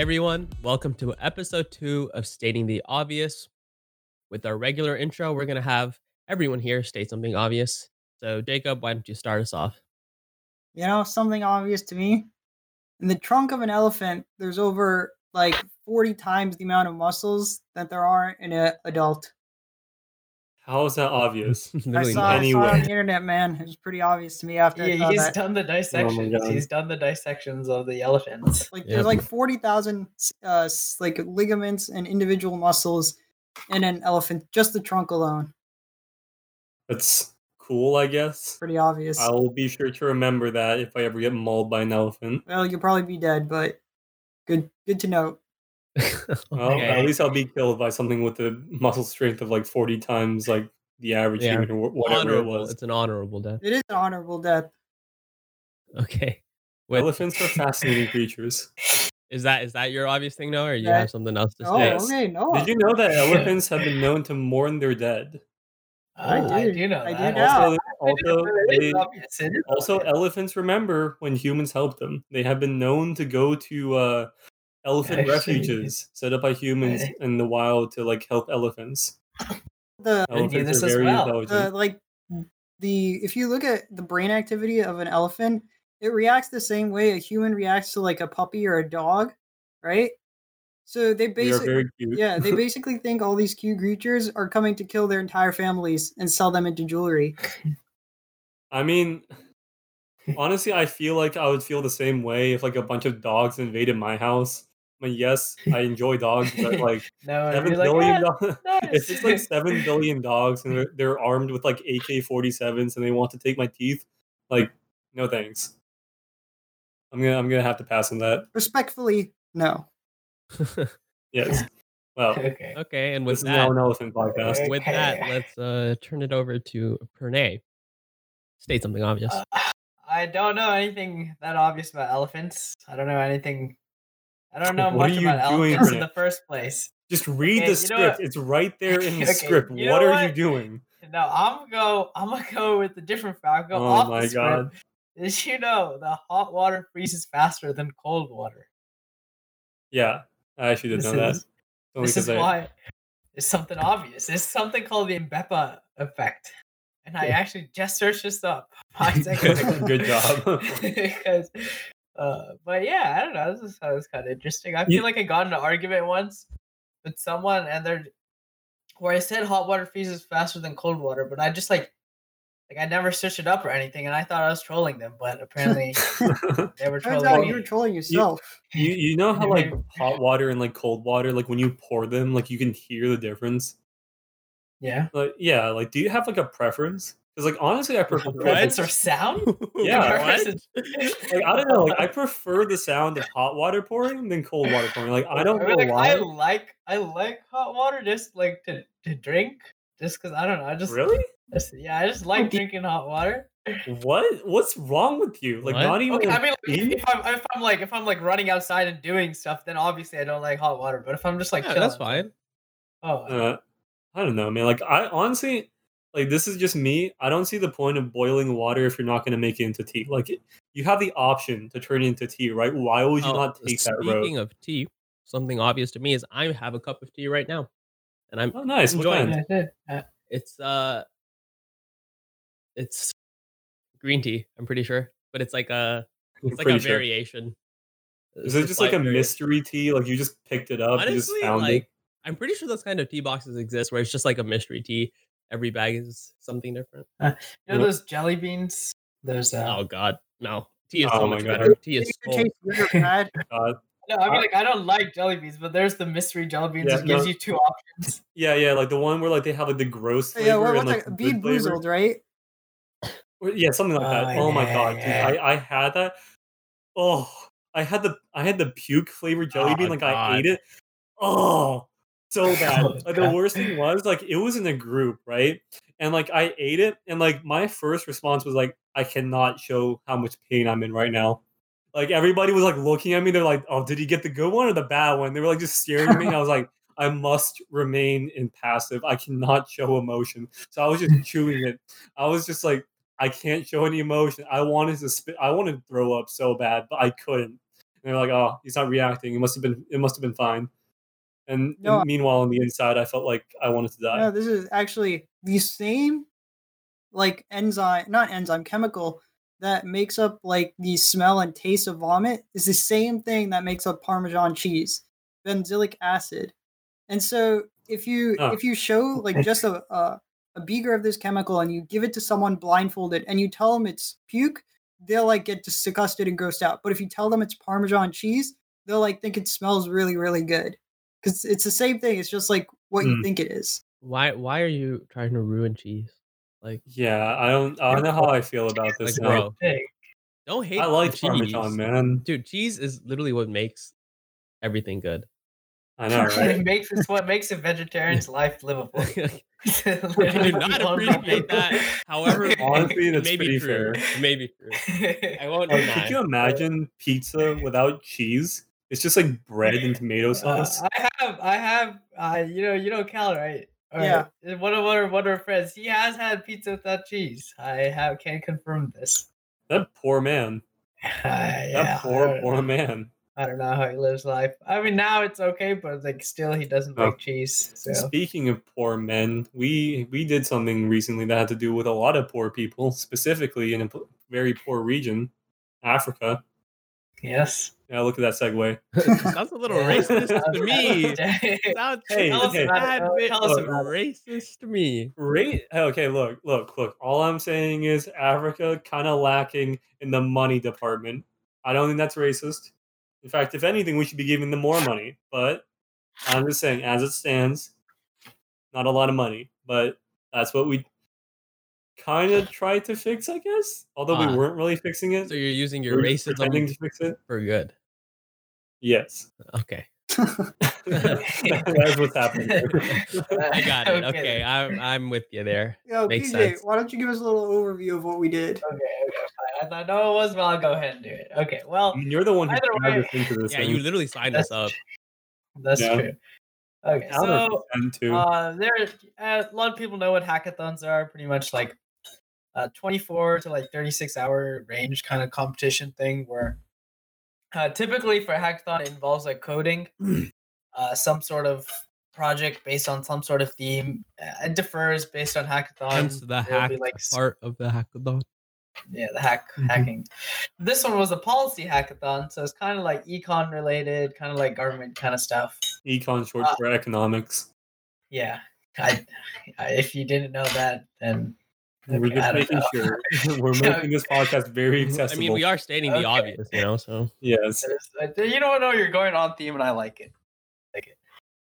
everyone. Welcome to episode two of Stating the Obvious. With our regular intro, we're going to have everyone here state something obvious. So, Jacob, why don't you start us off? You know, something obvious to me. In the trunk of an elephant, there's over like 40 times the amount of muscles that there are in an adult. How is that obvious? I Literally saw, I saw it on the internet, man. It was pretty obvious to me after Yeah, saw he's that. done the dissections. God. he's done the dissections of the elephants. Like Yep. there's like 40,000 uh like ligaments and individual muscles in an elephant, just the trunk alone. That's cool, I guess. Pretty obvious. I will be sure to remember that if I ever get mauled by an elephant. Well, you'll probably be dead, but good good to note. Well, Okay. at least I'll be killed by something with the muscle strength of like 40 times like the average Yeah. human or wh- whatever it was. It's an honorable death. It is an honorable death. Okay. With, Elephants are fascinating creatures. is that is that your obvious thing, now, or you That- have something else to Oh, say? Yes. okay, no. Did you know that elephants have been known to mourn their dead? I Oh, I do. do know I do that. now. Also, also, they, obvious, it is also elephants remember when humans help them. They have been known to go to uh, elephant refuges set up by humans in the wild to like help elephants. The Elephants this are as very well. intelligent. the like the if you look at the brain activity of an elephant, it reacts the same way a human reacts to like a puppy or a dog, right? So they basically yeah, they basically think all these cute creatures are coming to kill their entire families and sell them into jewelry. I mean, honestly, I feel like I would feel the same way if like a bunch of dogs invaded my house. I mean, yes, I enjoy dogs, but like No, I'd seven like, billion "Ah, dollars. nice." If it's like seven billion dogs and they're, they're armed with like AK forty sevens and they want to take my teeth, like no thanks. I'm gonna I'm gonna have to pass on that. Respectfully, no. Yes. Well, okay. okay, and with this is that, now an elephant podcast. with that, let's uh turn it over to Pranay. State something obvious. Uh, I don't know anything that obvious about elephants. I don't know anything. I don't know What are much you about doing, elephants in the first place. Just read Okay, the script. It's right there in the Okay, script. you what are you doing? No, I'm gonna go. I'm gonna go with the different fact. Go Oh off my the script. God. Did you know the hot water freezes faster than cold water? Yeah, I actually did This know that. is- Only this is I- why it's something obvious. It's something called the Mpemba effect, and I actually just searched this up five seconds ago. Good job. because, uh, but yeah, I don't know. This is that was kind of interesting. I You- feel like I got in an argument once with someone, and they're where I said hot water freezes faster than cold water, but I just like. Like I never searched it up or anything, and I thought I was trolling them, but apparently they were Turns trolling out me. you were trolling yourself. you you know how like hot water and like cold water, like when you pour them, like you can hear the difference. yeah, Like yeah, like do you have like a preference? Because like honestly, I prefer preference or sound? Yeah, Preference- like I don't know, like I prefer the sound of hot water pouring than cold water pouring. Like I don't I know like, why. I like I like hot water just like to, to drink, just because I don't know. I just Really? just- yeah, I just like drinking hot water. What? What's wrong with you? Like What? not even. Okay, I mean, like, if, if I'm if I'm like if I'm like running outside and doing stuff, then obviously I don't like hot water. But if I'm just like Yeah, chilling, that's fine. Oh, uh, I don't know, man. Like I honestly, like this is just me. I don't see the point of boiling water if you're not going to make it into tea. Like you have the option to turn it into tea, right? Why would you Oh, not take that road? Speaking of tea, something obvious to me is I have a cup of tea right now, and I'm Oh, nice. Enjoying kind? yeah, I did. Uh, it's uh, it's green tea. I'm pretty sure, but it's like a I'm it's like a sure. variation. Is It's it just like a variation. mystery tea? Like you just picked it up, you just Honestly, found like it. I'm pretty sure those kind of tea boxes exist where it's just like a mystery tea. Every bag is something different. you know those jelly beans? There's uh, Oh God, no. Tea is Oh so much God. better. Tea is It so tastes good. God. no, I mean uh, like I don't like jelly beans, but there's the mystery jelly beans. Yeah, that gives no. you two options. Yeah, yeah, like the one where like they have like the gross flavor yeah, what, and what's like that? the Bean good boozled, right? Or- Yeah, something like that. Oh, Oh, my yeah, god, dude. I, I had that. Oh, I had the I had the puke flavored jelly Oh, bean. Like I ate it. Oh, so bad. Oh, the worst thing was like it was in a group, right? And like I ate it, and like my first response was like, I cannot show how much pain I'm in right now. Like everybody was like looking at me. They're like, "Oh, did he get the good one or the bad one?" They were like just staring at me. I was like, "I must remain impassive. I cannot show emotion." So I was just chewing it. I was just like, I can't show any emotion. I wanted to spit. I wanted to throw up so bad, but I couldn't. And they're like, "Oh, he's not reacting. It must have been. It must have been fine." And, No. and meanwhile, on the inside, I felt like I wanted to die. No, this is actually the same like enzyme, not enzyme, chemical that makes up like the smell and taste of vomit is the same thing that makes up Parmesan cheese, benzoic acid. And so if you Oh. if you show like just a, a a beaker of this chemical and you give it to someone blindfolded and you tell them it's puke, they'll like get disgusted and grossed out. But if you tell them it's Parmesan cheese, they'll like think it smells really really good because it's the same thing. It's just like what you Mm. think it is. Why why are you trying to ruin cheese? Like Yeah, I don't. I don't know how I feel about this. like now. bro, don't hate I like cheese. Parmesan, man. Dude, cheese is literally what makes everything good. I know, right? it makes it's what makes a vegetarian's life livable. I do not appreciate that. However, Honestly, it that's may be pretty true. fair. It may be true. I won't Like, could you imagine pizza without cheese? It's just like bread and tomato Uh, sauce. I have, I have, uh, you know, you know Cal, right? All Yeah. right. One of our one of our friends, he has had pizza without cheese. I have can confirm this. that poor man. Uh, That yeah, I poor, don't- poor man. I don't know how he lives life. I mean, now it's okay, but like still, he doesn't Oh. like cheese. So Speaking of poor men, we we did something recently that had to do with a lot of poor people, specifically in a very poor region, Africa. yes. Yeah, look at that segue. Sounds a little racist to me. Sounds Hey, sounds hey. a tad Tell us about it. Tell us racist to me. Right? Okay, look, look, look. All I'm saying is Africa kind of lacking in the money department. I don't think that's racist. In fact, if anything, we should be giving them more money. But I'm just saying, as it stands, not a lot of money. But that's what we kind of tried to fix, I guess. Although Ah. we weren't really fixing it. So you're using your were racism to fix it. for good. Yes, Okay. that's what's happening. I got it. Okay, I'm I'm with you there. Yo, Makes PJ, sense. why don't you give us a little overview of what we did? Okay, okay, fine. I thought no, it was, but I'll go ahead and do it. Okay, well, I mean, You're the one who Either dragged way- us into this. Yeah, thing. you literally signed us up. that's Yeah. true. Okay, so. Uh, there, uh, a lot of people know what hackathons are. Pretty much like a 24 to like 36 hour range kind of competition thing where uh, typically for hackathon it involves like coding, uh, some sort of project based on some sort of theme. Uh, it differs based on hackathon. Hence the There'll hack like part of the hackathon. yeah, the hack Mhm. hacking. This one was a policy hackathon, so it's kind of like econ related, kind of like government kind of stuff. Econ short uh, for economics. Yeah, I, I if you didn't know that, then We're okay, just making know. sure. We're making this podcast very accessible. I mean, we are stating the obvious, you know. So Yes. You don't know you're going on theme, and I like it. Like it.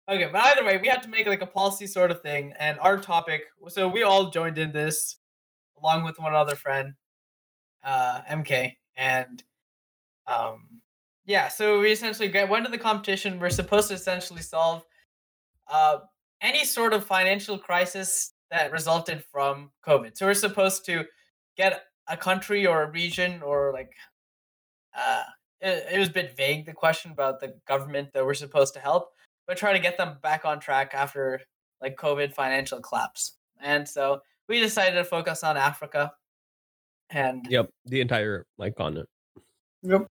Okay, but either way, we had to make like a policy sort of thing, and our topic. So we all joined in this, along with one other friend, uh, MK, and um, yeah. So we essentially went to the competition. We're supposed to essentially solve uh, any sort of financial crisis that resulted from COVID. So we're supposed to get a country or a region or like uh, it, it was a bit vague the question about the government that we're supposed to help, but try to get them back on track after like COVID financial collapse. And so we decided to focus on Africa. And yep, the entire like continent. Yep.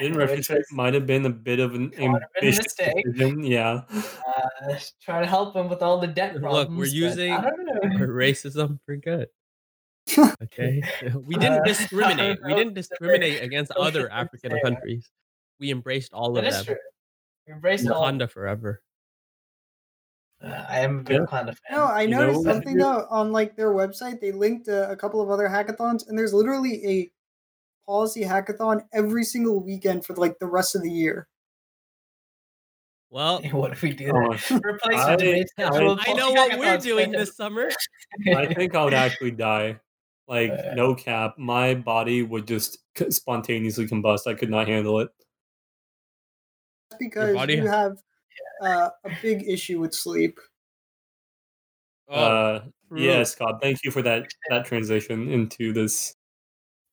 In retrospect, was, might have been a bit of an Might have been a ambitious mistake. decision. Yeah. uh, try to help them with all the debt Look, problems. we're using I don't know. racism for good. Okay, we didn't Uh, discriminate. We didn't discriminate against other African say, countries. We embraced all of That is them. true. We embraced all. Wakanda forever. Uh, I am a big Yeah. Wakanda fan. No, I You noticed know- something though on like their website. They linked a, a couple of other hackathons, and there's literally a policy hackathon every single weekend for like the rest of the year. Well, what if we do Oh, that? Replace I- the debate I- I know what we're doing this summer. I think I would actually die. Like Uh, no cap, my body would just spontaneously combust. I could not handle it. Because body- you have uh, a big issue with sleep. Oh, uh, true. yeah, Scott. Thank you for that that transition into this.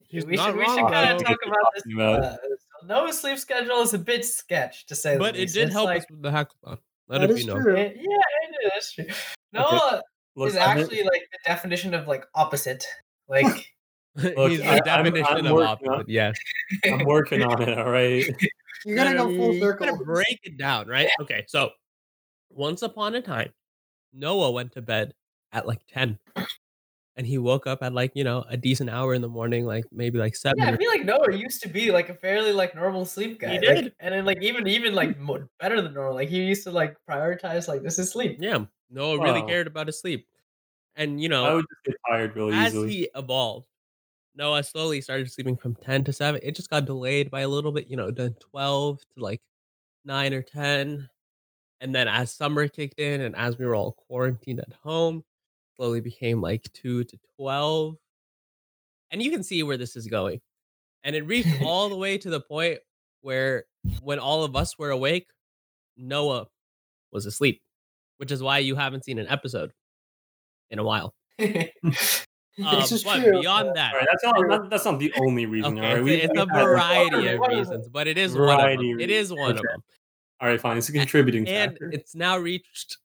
He's we not should, we should kind of talk about this. Talking about- Uh, no sleep schedule is a bit sketch to say the but it least. did It's help like, us with the hackathon. Let That it is be known. true. it- yeah, it is true. Noah Look, is I mean- actually like the definition of like opposite. Like Look, He's the I- I'm- definition I'm of working on- opposite. Yes. I'm working on it. All right. You're gonna go full You gotta circle. break it down, right? Okay, so once upon a time, Noah went to bed at like 10. And he woke up at like, you know, a decent hour in the morning, like maybe like seven. Yeah, I or- feel like Noah used to be like a fairly like normal sleep guy. He like- did. and then like even even hmm. like more, better than normal. Like he used to like prioritize like this is sleep. yeah, Noah really cared about his sleep. And you know I know, would just get tired really as easily. he evolved, Noah slowly started sleeping from 10 to 7. It just got delayed by a little bit, you know, done 12 to like 9 or 10. And then as summer kicked in and as we were all quarantined at home, slowly became like 2 to 12. And you can see where this is going. And it reached all the way to the point where when all of us were awake, Noah was asleep, which is why you haven't seen an episode in a while. Uh, This is but true. beyond that, All right, that's not, not that's not the only reason. Okay, all right, it's, We- a- it's we a have- variety of What is it? reasons, but it is one of them. It is one of them, All right, fine. It's a contributing and factor. it's now reached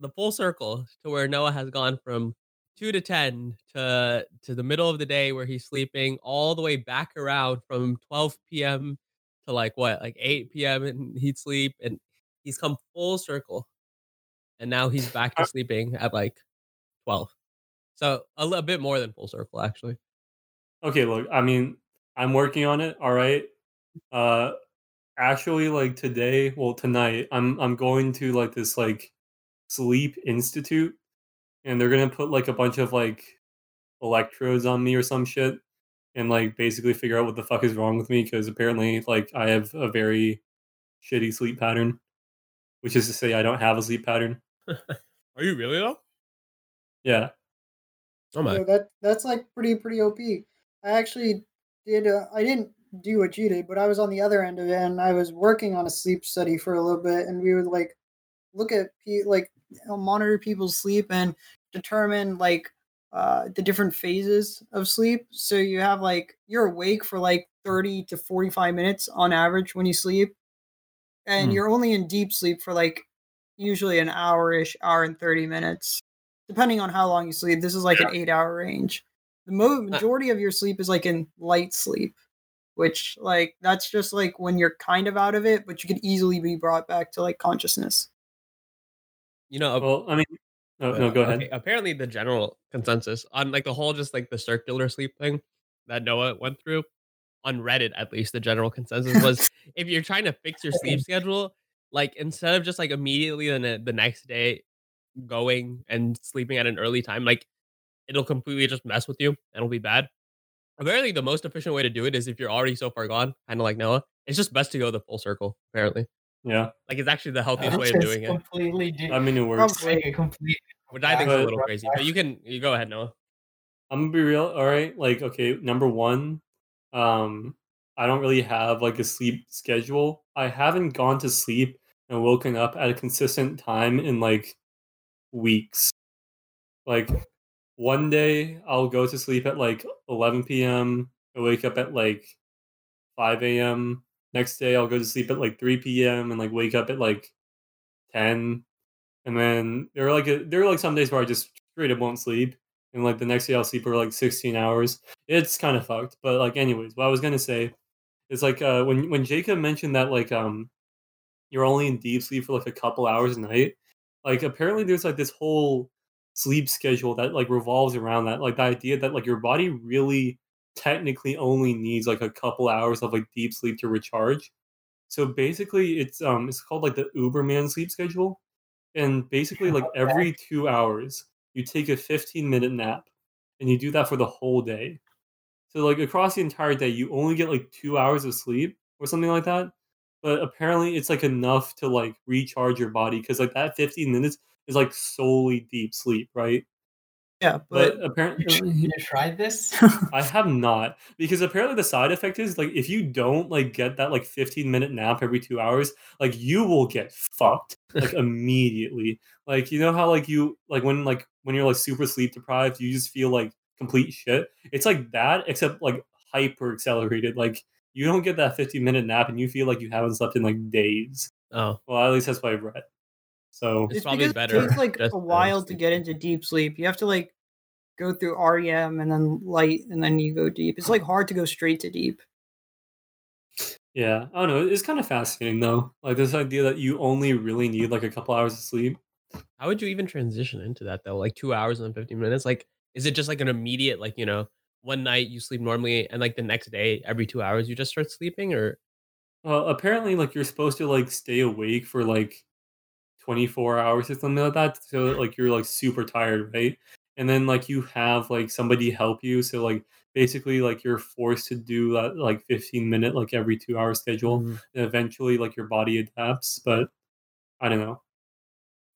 the full circle to where Noah has gone from two to ten to to the middle of the day where he's sleeping, all the way back around from 12 p.m. to like what, like 8 p.m. and he'd sleep, and he's come full circle, and now he's back to sleeping at like 12. So a little bit more than full circle, actually. Okay, look, I mean, I'm working on it. All right. Uh, actually, like today, well, tonight, I'm I'm going to like this like sleep institute, and they're gonna put like a bunch of like electrodes on me or some shit, and like basically figure out what the fuck is wrong with me because apparently, like, I have a very shitty sleep pattern, which is to say, I don't have a sleep pattern. Are you really though? Yeah. Oh my! Yeah, that that's like pretty pretty OP. I actually did. Uh, I didn't do what you did, but I was on the other end of it, and I was working on a sleep study for a little bit, and we would like look at pe- like monitor people's sleep and determine like uh, the different phases of sleep. So you have like you're awake for like thirty to forty five minutes on average when you sleep, and Hmm. you're only in deep sleep for like usually an hour ish, hour and thirty minutes depending on how long you sleep, this is like an eight hour range. The mo- majority of your sleep is like in light sleep, which like that's just like when you're kind of out of it, but you could easily be brought back to like consciousness. You know, Well, I mean, no, no, go ahead. okay, Apparently, the general consensus on like the whole just like the circular sleep thing that Noah went through on Reddit, at least the general consensus was if you're trying to fix your sleep schedule, like instead of just like immediately the, the next day going and sleeping at an early time, like it'll completely just mess with you and it'll be bad. Apparently, the most efficient way to do it is if you're already so far gone, kind of like Noah. It's just best to go the full circle. Apparently, Yeah. like it's actually the healthiest way of Just doing it, completely do. I mean, it works. Probably. Make a complete. which I think is a But- little crazy. But you can you go ahead, Noah. I'm gonna be real. All right, like okay, number one, um, I don't really have like a sleep schedule. I haven't gone to sleep and woken up at a consistent time in like weeks. Like one day I'll go to sleep at like 11 p.m. I wake up at like 5 a.m. Next day I'll go to sleep at like 3 p.m. and like wake up at like 10. And then there are like a, there are like some days where I just straight up won't sleep and like the next day I'll sleep for like 16 hours. It's kind of fucked. But like anyways, what I was gonna say is like uh when when Jacob mentioned that like um you're only in deep sleep for like a couple hours a night, like apparently there's like this whole sleep schedule that like revolves around that. Like the idea that like your body really technically only needs like a couple hours of like deep sleep to recharge. So basically it's um it's called like the Uberman sleep schedule. And basically like every two hours you take a 15 minute nap and you do that for the whole day. So like across the entire day, you only get like two hours of sleep or something like that. But apparently, it's like enough to like recharge your body because like that 15 minutes is like solely deep sleep, right? Yeah, But, but, apparently, You tried this? I have not because apparently the side effect is like if you don't like get that like 15 minute nap every two hours, like you will get fucked like immediately. Like you know how like you like when like when you're like super sleep deprived, you just feel like complete shit. It's like that except like hyper accelerated. Like you don't get that 15 minute nap and you feel like you haven't slept in like days. Oh, Well, at least that's what I've read. So It's it's probably because better It takes like just a while to get into deep sleep. You have to like go through REM and then light and then you go deep. It's like hard to go straight to deep. Yeah, I don't know. It's kind of fascinating though. Like this idea that you only really need like a couple hours of sleep. How would you even transition into that though? Like two hours and 15 minutes? Like, is it just like an immediate, like, you know, one night you sleep normally and like the next day, every two hours, you just start sleeping? Or Well, apparently, like you're supposed to like stay awake for like 24 hours or something like that, so that like you're like super tired, right? And then like you have like somebody help you, so like basically like you're forced to do that like 15 minute like every two hour schedule. Mhm. And eventually, like your body adapts, but I don't know.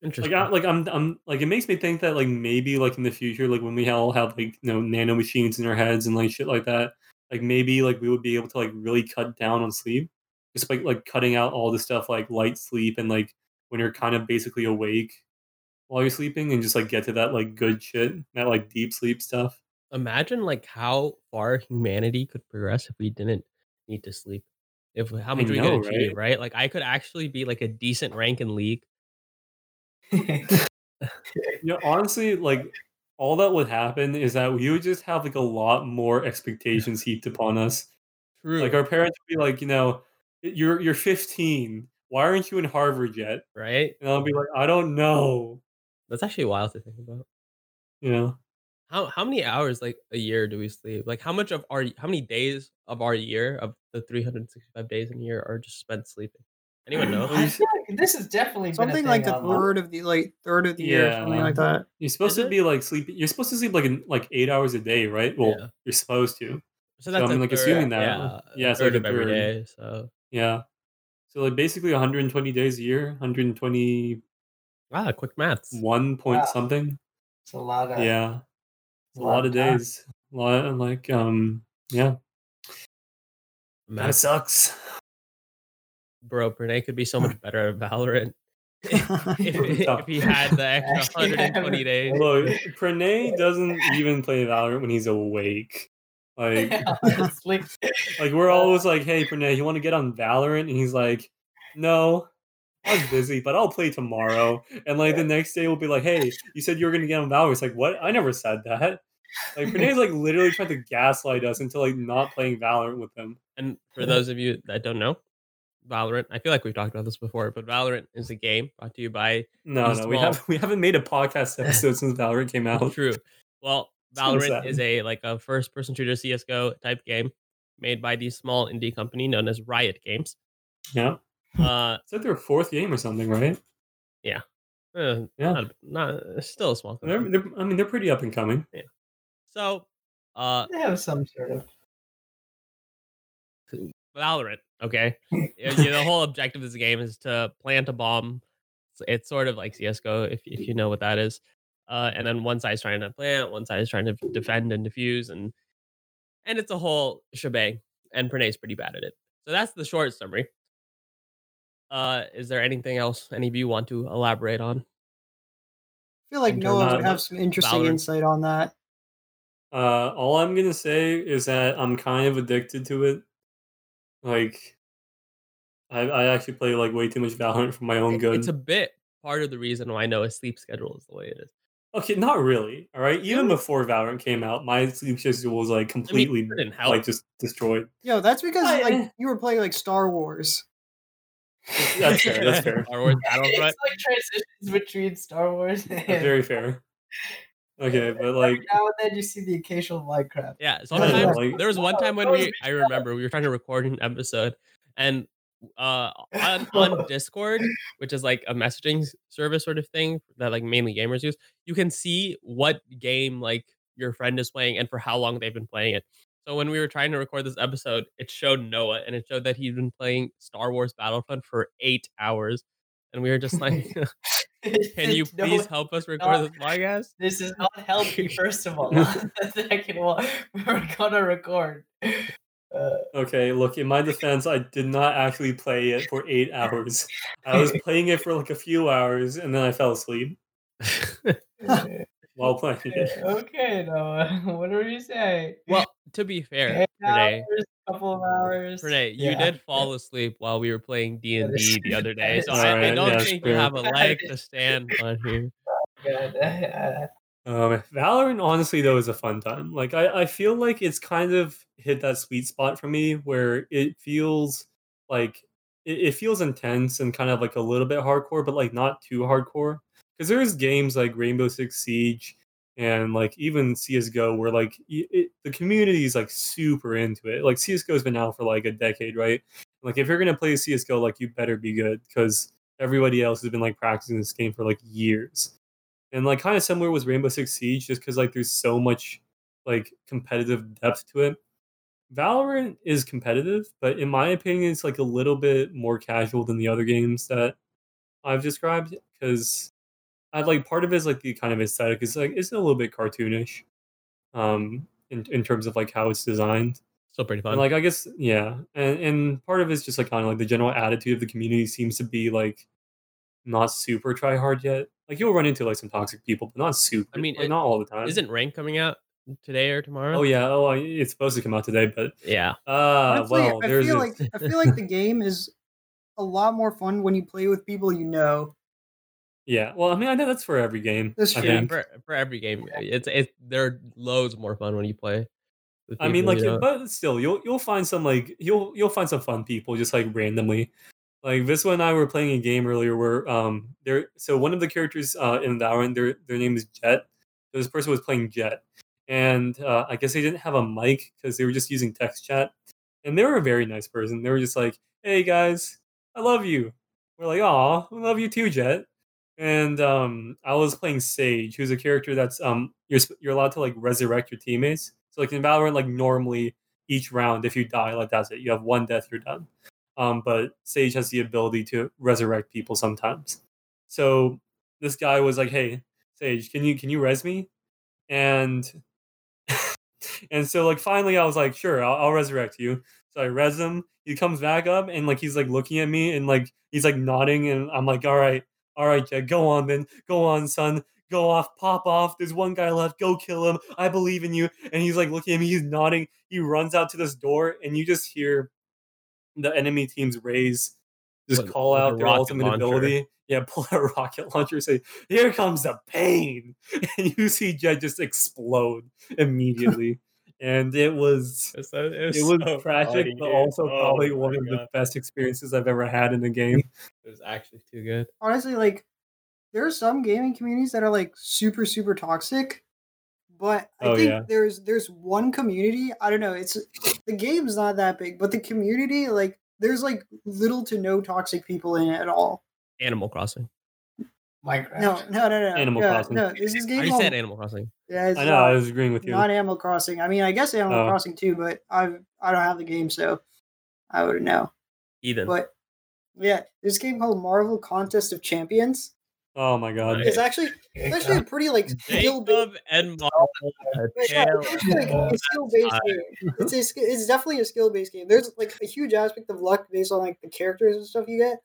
Like, interesting. I, like I'm, I'm like it makes me think that like maybe like in the future, like when we all have like you know nano machines in our heads and like shit like that, like maybe like we would be able to like really cut down on sleep, just like like cutting out all the stuff like light sleep and like when you're kind of basically awake while you're sleeping and just like get to that like good shit, that like deep sleep stuff. Imagine like how far humanity could progress if we didn't need to sleep. If how I much we know, could achieve, right? right? Like I could actually be like a decent rank in league. You know, honestly, like all that would happen is that we would just have like a lot more expectations heaped upon us. True. Like our parents would be like, you know, you're you're 15. Why aren't you in Harvard yet? right? And I'll be like, I don't know. That's actually wild to think about. You know, How how many hours like a year do we sleep? Like how much of our how many days of our year of the 365 days in a year are just spent sleeping? Anyone know? Well, I like this is definitely been Something a like thing the online. third of the like third of the year, something like that. you're supposed Is to it? be like sleeping. You're supposed to sleep like in like eight hours a day, right? Well, Yeah. you're supposed to. So So that's I'm a like third, assuming that. Yeah, Yeah, a like third of every third. day. So Yeah. So like basically 120 days a year, 120. wow, quick maths. One point Wow. something. It's a lot of Yeah, it's a lot of time. days. A lot of like um yeah, kind Math, of sucks. bro. Pranay could be so much better at Valorant if, if he had the extra 120 days. Look, Pranay doesn't even play Valorant when he's awake. Like Honestly. like we're always uh, like, hey Pranay, you want to get on Valorant? And he's like, no. I was busy, but I'll play tomorrow. And like the next day, we'll be like, "Hey, you said you were gonna get on Valorant." It's like, "What? I never said that." Like Pranay's like literally trying to gaslight us into like not playing Valorant with him. And for those of you that don't know, Valorant. I feel like we've talked about this before, but Valorant is a game brought to you by No, These no, we haven't we haven't made a podcast episode since Valorant came out. True. Well, kinda Valorant is a like a first person shooter CS:GO type game made by the small indie company known as Riot Games. Yeah, Uh, it's like their fourth game or something, right? uh Yeah. not, not still a small They're, company. they're, I mean, they're pretty up and coming. Yeah. So, uh, They have some sort of Valorant. Okay, Yeah, yeah, the whole objective of this game is to plant a bomb. It's, it's sort of like CS:GO, if if you know what that is. Uh, and then one side's trying to plant, one side's trying to defend and defuse, and and it's a whole shebang. And Pranay's pretty bad at it. So that's the short summary. Uh, is there anything else any of you want to elaborate on? I feel like In Noah terms would have some interesting Valorant. insight on that. Uh, all I'm gonna say is that I'm kind of addicted to it. Like, I, I actually play like way too much Valorant for my own good. It's a bit part of the reason why Noah's sleep schedule is the way it is. Okay, not really. All right. Even Really? before Valorant came out, my sleep schedule was like completely it didn't like just destroyed. Yo, that's because I- like eh. you were playing like Star Wars. That's fair. That's fair. Star Wars it's like transitions between Star Wars and very fair. Okay, but like, now and then you see the occasional Minecraft. Yeah, Yeah, sometimes like- there was one oh, time when we I remember we were trying to record an episode and uh on, on Discord, which is like a messaging service sort of thing that like mainly gamers use, you can see what game like your friend is playing and for how long they've been playing it. So when we were trying to record this episode, it showed Noah and it showed that he'd been playing Star Wars Battlefront for 8 hours. And we were just like, can you No, please help us record this podcast? This is not healthy, first of all. Second of all, we're gonna record. Uh, okay, look. In my defense, I did not actually play it for eight hours. I was playing it for like a few hours, and then I fell asleep while playing it. okay, Noah. Whatever you say. well, to be fair, Eight Renee, hours, couple of hours. Renee, you Yeah. did fall asleep while we were playing D and D the other day, so that I, is I don't Alright, think yeah, you have a leg to stand on here. Good. Uh, Um, Valorant, honestly, though, is a fun time. Like, I, I feel like it's kind of hit that sweet spot for me where it feels like it, it feels intense and kind of like a little bit hardcore, but like not too hardcore. Because there's games like Rainbow Six Siege and like even CS:GO where like it, the community is like super into it. Like CS:GO's been out for like a decade, right? Like if you're gonna play CS:GO, like you better be good because everybody else has been like practicing this game for like years and like kind of similar with Rainbow Six Siege, just because like there's so much like competitive depth to it. Valorant is competitive, but in my opinion, it's like a little bit more casual than the other games that I've described. Because I like part of it is like the kind of aesthetic is like it's a little bit cartoonish, um, in in terms of like how it's designed. Still pretty fun. And like I guess yeah, and and part of it's just like kind of like the general attitude of the community seems to be like not super try hard yet. Like you'll run into like some toxic people, but not super. I mean, like, it- not all the time. Isn't rank coming out today or tomorrow? Oh yeah. Oh, I- it's supposed to come out today, but yeah. uh, Honestly, well, I there's feel this- like I feel like the game is a lot more fun when you play with people you know. yeah. Well, I mean, I know that's for every game. That's I true. Yeah, for, for every game, it's it's they're loads more fun when you play. with I mean, like, you know. but still, you'll you'll find some like you'll you'll find some fun people just like randomly. Like Viswa and I were playing a game earlier where um there so one of the characters uh in Valorant their their name is Jett. So this person was playing Jett, and uh, I guess they didn't have a mic because they were just using text chat. And they were a very nice person. They were just like, "Hey guys, I love you." We're like, "Aw, we love you too, Jett." And um, I was playing Sage, who's a character that's um you're you're allowed to like resurrect your teammates. So like in Valorant, like normally each round, if you die, like that's it. You have one death, you're done. Um, but Sage has the ability to resurrect people sometimes. So this guy was like, "Hey, Sage, can you can you res me?" And and so like finally, I was like, "Sure, I'll, I'll resurrect you." So I res him. He comes back up and like he's like looking at me and like he's like nodding and I'm like, "All right, all right, Jett, go on then, go on, son." Go off, pop off. There's one guy left. Go kill him. I believe in you. And he's like looking at me. He's nodding. He runs out to this door, and you just hear the enemy team's raise just With- call out their ultimate launcher. ability. Yeah, pull out a rocket launcher, say, "Here comes the pain," and you see Jett just explode immediately. and it was It's so- it it was so tragic, funny, but dude. also Oh probably one of the best experiences I've ever had in the game. It was actually too good. Honestly, like there are some gaming communities that are like super super toxic, but I Oh, think yeah. there's there's one community. I don't know. It's the game's not that big, but the community like there's like little to no toxic people in it at all. Animal Crossing. Minecraft. No, no, no, no. Animal no, Crossing. No, this is game. already called- said Animal Crossing. yeah, it's I know, not, I was agreeing with you. not Animal Crossing. I mean, I guess Animal Oh. Crossing too, but I I don't have the game, so I wouldn't know. Ethan. But yeah, this game called Marvel Contest of Champions. Oh my god. It's actually it's actually a pretty like skill based. Jacob and Marvel. Yeah, it's like a skill based game. It's a, it's definitely a skill based game. There's like a huge aspect of luck based on like the characters and stuff you get,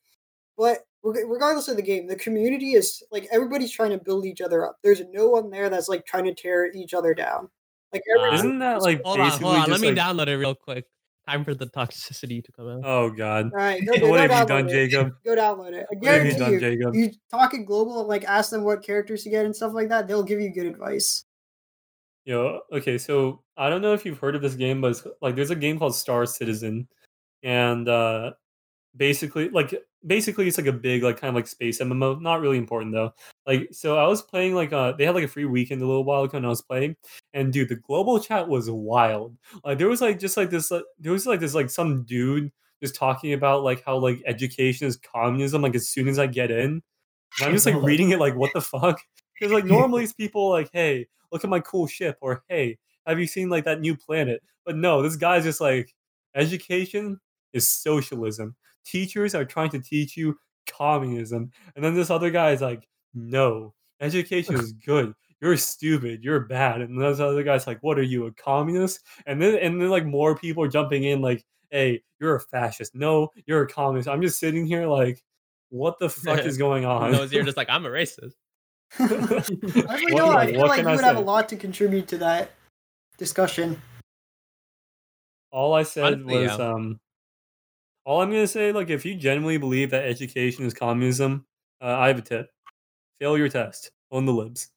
but regardless of the game, the community is like everybody's trying to build each other up. There's no one there that's like trying to tear each other down. Like everybody, Isn't that like Hold on, hold on. Let me like download it real quick. Time for the toxicity to come out. Oh god. all right, go, go, what go have you download done, it. Jacob? Go download it. I What have you guarantee done, you. Jacob? You talk in global and like ask them what characters to get and stuff like that. They'll give you good advice. Yo, okay, so I don't know if you've heard of this game, but it's, like there's a game called Star Citizen, and uh basically like basically it's like a big like kind of like space MMO. Not really important though. Like so I was playing like uh they had like a free weekend a little while ago and I was playing, and dude, the global chat was wild. Like there was like just like this like there was like this like some dude just talking about like how like education is communism like as soon as I get in. And I'm just like reading it like what the fuck? Because like normally it's people like, hey, look at my cool ship, or hey, have you seen like that new planet? But no, this guy's just like, education is socialism. Teachers are trying to teach you communism. And then this other guy is like, no, education is good. You're stupid. You're bad. And those other guy's like, what are you, a communist? And then and then like more people are jumping in like, hey, you're a fascist. No, you're a communist. I'm just sitting here like, what the fuck is going on? Those you're just like I'm a racist. I don't What- know. I feel what like you I would have a lot to contribute to that discussion. all I said Honestly, was yeah. um all I'm gonna say, like if you genuinely believe that education is communism, uh, I have a tip. Fail your test. On the libs.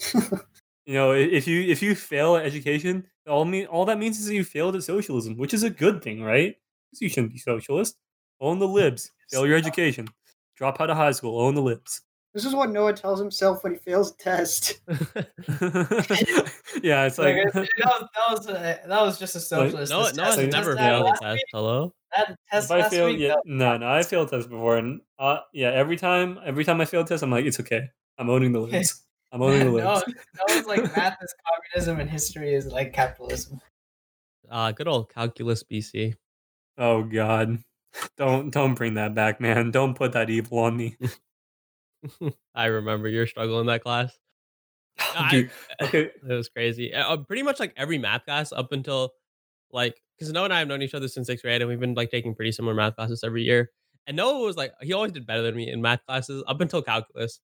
You know, if you if you fail at education, all mean all that means is that you failed at socialism, which is a good thing, right? 'Cause you shouldn't be socialist. Own the libs. Fail your education. Drop out of high school. Own the libs. This is what Noah tells himself when he fails a test. yeah, it's Like, like that was that was, uh, that was just a socialist. no, This no, test- never that failed a test. week- Hello. That test if I last fail, week, yeah, no, no, I failed tests before, and uh, yeah, every time, every time I fail a test, I'm like, it's okay. I'm owning the libs. I'm owning the no, libs. that was like math is communism and history is like capitalism. Uh, good old calculus BC. Oh God, don't don't bring that back, man. Don't put that evil on me, I remember your struggle in that class. I-. Okay, It was crazy. Uh, pretty much like every math class up until like because Noah and I have known each other since sixth grade, and we've been like taking pretty similar math classes every year. And Noah was like, he always did better than me in math classes up until calculus,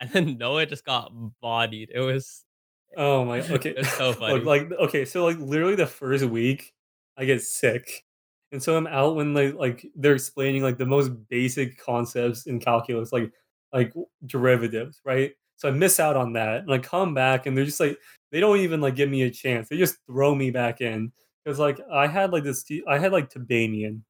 and then Noah just got bodied. It was Oh my. Okay. It's so funny. Like okay, so like literally the first week, I get sick, and so I'm out when they like they're explaining like the most basic concepts in calculus, like like derivatives, right? So I miss out on that, and I come back, and they're just like they don't even like give me a chance. They just throw me back in because like I had like this, I had like Tabanian,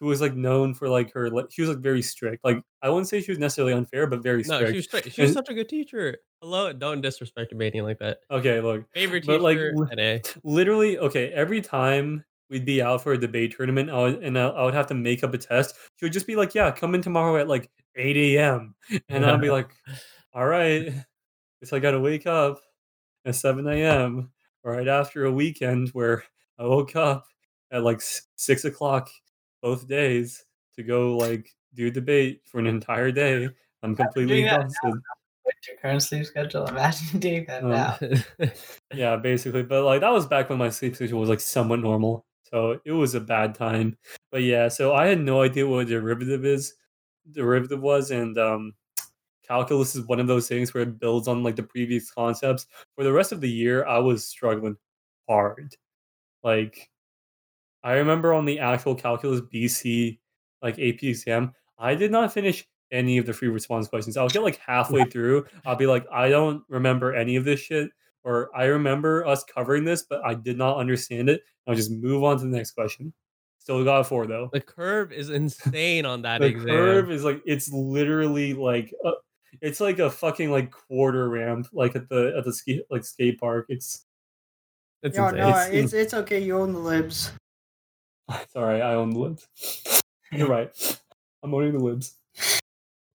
who was like known for like her, like she was like very strict. Like I wouldn't say she was necessarily unfair, but very strict. no, strict. she was straight. She was And- such a good teacher. Hello, don't disrespect mating like that. okay, look, Favorite But, like, teacher, li- literally okay every time we'd be out for a debate tournament I would, and I would have to make up a test she would just be like yeah come in tomorrow at like 8 a.m and I'll be like all right guess i gotta wake up at 7 a.m right after a weekend where i woke up at like 6 o'clock both days to go like do debate for an entire day i'm completely exhausted What's your current sleep schedule? Imagine doing that Um, now. yeah, basically. But like that was back when my sleep schedule was like somewhat normal. So it was a bad time. But yeah, so I had no idea what a derivative is derivative was and um calculus is one of those things where it builds on like the previous concepts. For the rest of the year, I was struggling hard. Like I remember on the actual calculus BC like AP exam, I did not finish any of the free response questions. I'll get like halfway through, I'll be like, I don't remember any of this shit, or I remember us covering this, but I did not understand it. I'll just move on to the next question. Still got a four though. the curve is insane on that The exam. curve is like it's literally like a, it's like a fucking like quarter ramp, like at the at the ski like skate park. It's It's Yo, insane. no, It's- it's it's okay. You own the libs. Sorry. I own the libs. You're right. I'm owning the libs.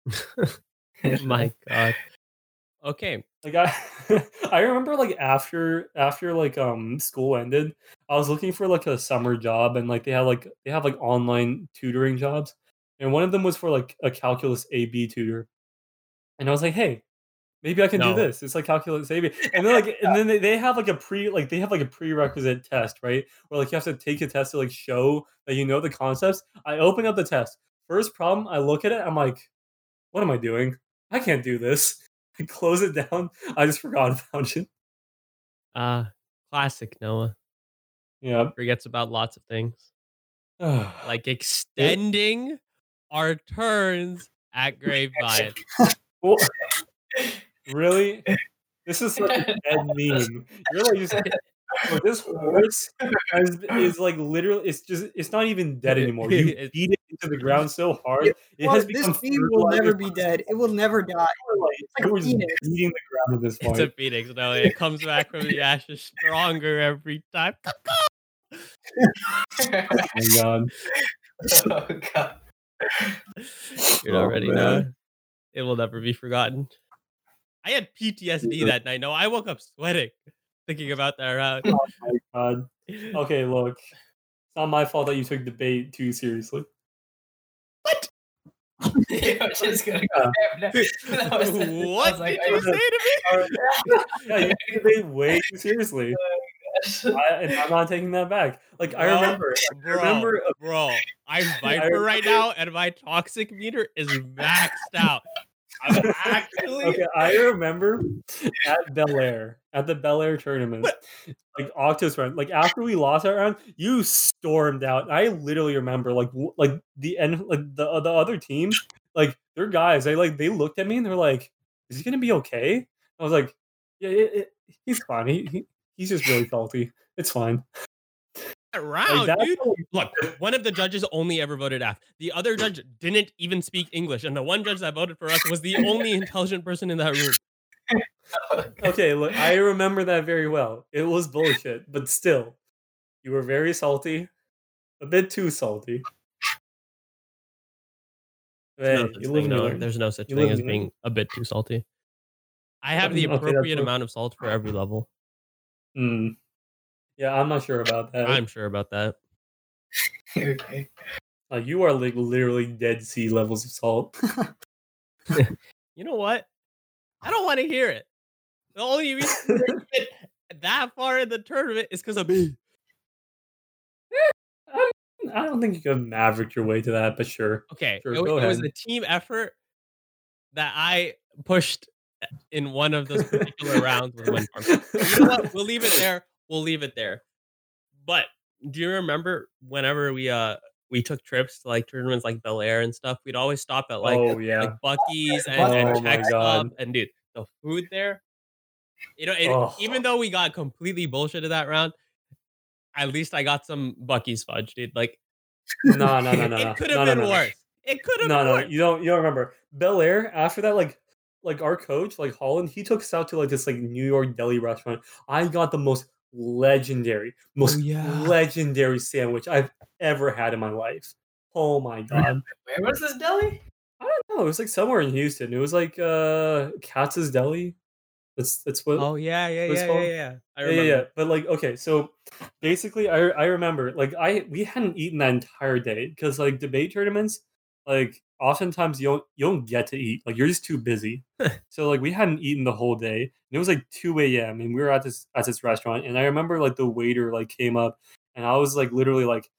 My God. Okay. Like I, I remember like after after like um school ended, I was looking for like a summer job, and like they had like they have like online tutoring jobs, and one of them was for like a calculus AB tutor, and I was like, hey, maybe I can No. do this. It's like calculus AB, and then like and then they, they have like a pre like they have like a prerequisite test, right? Where like you have to take a test to like show that you know the concepts. I open up the test. First problem, I look at it, I'm like, what am I doing? I can't do this. Close it down. I just forgot about it. Uh classic Noah. Yeah. Forgets about lots of things. like extending our turns at Grapevine. really? This is such a dead meme. You're like just this horse is, is like literally it's just it's not even dead anymore. You beat into the ground so hard. Yeah, It Well, has this become meme will never be dead. It will never die. Like, like a it was phoenix. beating the ground at this It's a phoenix. No, it comes back from the ashes stronger every time. oh my god. oh god. You Oh, already man. know. It will never be forgotten. I had PTSD that night. No, I woke up sweating thinking about that round. Oh my god. Okay, look. It's not my fault that you took the bait too seriously. You're just gonna Yeah. go was, what like, did you I- say to me? Yeah, you took debate way too seriously. I, and I'm not taking that back. Like I Bro, remember, I remember, bro. I'm Viper right now, and my toxic meter is maxed out. I'm actually okay, I remember at Bel Air, at the Bel Air tournament, like Octos round, like after we lost that round, you stormed out. I literally remember like like the end, like the uh, the other team, like their guys, they like they looked at me and they're like, "Is he gonna be okay?" I was like, Yeah, it, it, he's fine. He, he he's just really salty. It's fine. That round, that's dude. how- Look, one of the judges only ever voted F. The other judge didn't even speak English, and the one judge that voted for us was the only intelligent person in that room. Okay, look, I remember that very well. It was bullshit, but still, you were very salty, a bit too salty. Hey, no you thing, live and no, there's no such You thing as and learn. being a bit too salty. I have the appropriate what- amount of salt for every level. Hmm. Yeah, I'm not sure about that. I'm sure about that. okay. Uh, you are like literally dead sea levels of salt. You know what? I don't want to hear it. The only reason that far in the tournament is because of me. I don't think you could maverick your way to that, but sure. Okay, Sure, it, it was a team effort that I pushed in one of those particular rounds with. You know what? We'll leave it there. We'll leave it there. But do you remember whenever we uh we took trips to like tournaments like Bellaire and stuff? We'd always stop at like oh yeah. like Buc-ee's and, Oh and Stop. God. And dude, the food there, you know, it, Oh. even though we got completely bullshitted that round, at least I got some Buc-ee's fudge, dude. Like no, no, no, no. no. it could have no, been no. worse. It could have No, been no, worse. you don't. You don't remember Bellaire after that? Like, like our coach, like Holland, he took us out to like this like New York deli restaurant. I got the most legendary, most yeah. legendary sandwich I've ever had in my life. Oh my god! Where was this deli? I don't know. It was like somewhere in Houston. It was like uh Katz's Deli. That's that's what. Oh yeah, yeah, yeah, yeah, yeah. I yeah, remember. yeah, yeah. But like, okay, so basically, I I remember like I we hadn't eaten that entire day because like debate tournaments, like oftentimes you don't you don't get to eat. Like you're just too busy. so like we hadn't eaten the whole day. And it was like two a.m. and we were at this at this restaurant. And I remember like the waiter like came up and I was like literally like,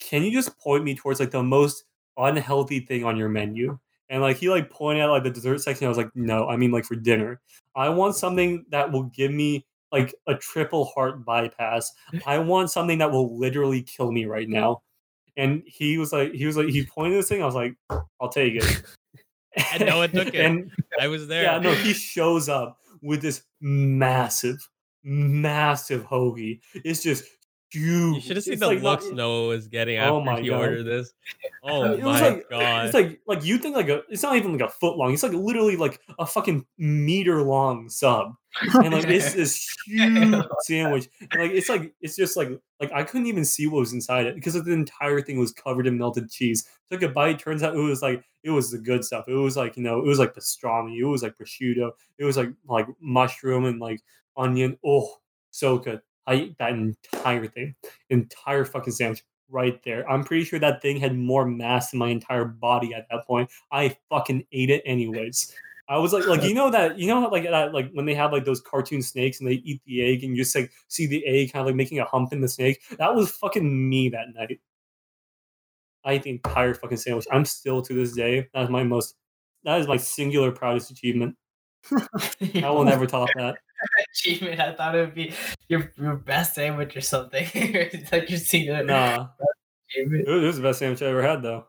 can you just point me towards like the most unhealthy thing on your menu? And like he like pointed out like the dessert section. I was like, no, I mean like for dinner. I want something that will give me like a triple heart bypass. I want something that will literally kill me right now. And he was like, he was like, he pointed this thing. I was like, I'll take it. And no one took it. And I was there. yeah, no, he shows up with this massive, massive hoagie. It's just huge. You should have seen It's the like looks Noah was getting oh after Oh my he God. ordered this. Oh my like god! it's like like you think like a it's not even like a foot long. It's like literally like a fucking meter long sub, and like it's this huge sandwich. And like it's like it's just like like I couldn't even see what was inside it because the entire thing was covered in melted cheese. Took a bite. Turns out it was like it was the good stuff. It was like you know it was like pastrami. It was like prosciutto. It was like like mushroom and like onion. Oh, so good. I ate that entire thing, entire fucking sandwich right there. I'm pretty sure that thing had more mass in my entire body at that point. I fucking ate it anyways. I was like, like you know that you know like that like when they have like those cartoon snakes and they eat the egg and you just like see the egg kind of like making a hump in the snake. That was fucking me that night. I ate the entire fucking sandwich. I'm still to this day. That is my most. That is my singular proudest achievement. I will never top that. achievement. I thought it would be your your best sandwich or something. it's like you've seen it. Nah, it was, it was the best sandwich I ever had though.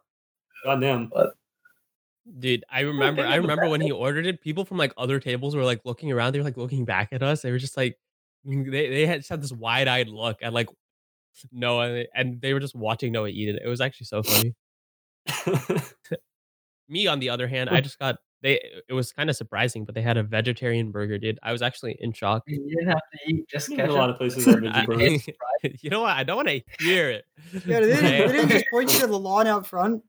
Goddamn. Dude, I remember. I remember when he ordered it. People from like other tables were like looking around. They were like looking back at us. They were just like, they they had just had this wide eyed look at like Noah, and they were just watching Noah eat it. It was actually so funny. Me, on the other hand, I just got they. It was kind of surprising, but they had a vegetarian burger, dude. I was actually in shock. You didn't have to eat just a lot of places have I- you know what? I don't want to hear it. Yeah, they didn't, they didn't just point you to the lawn out front.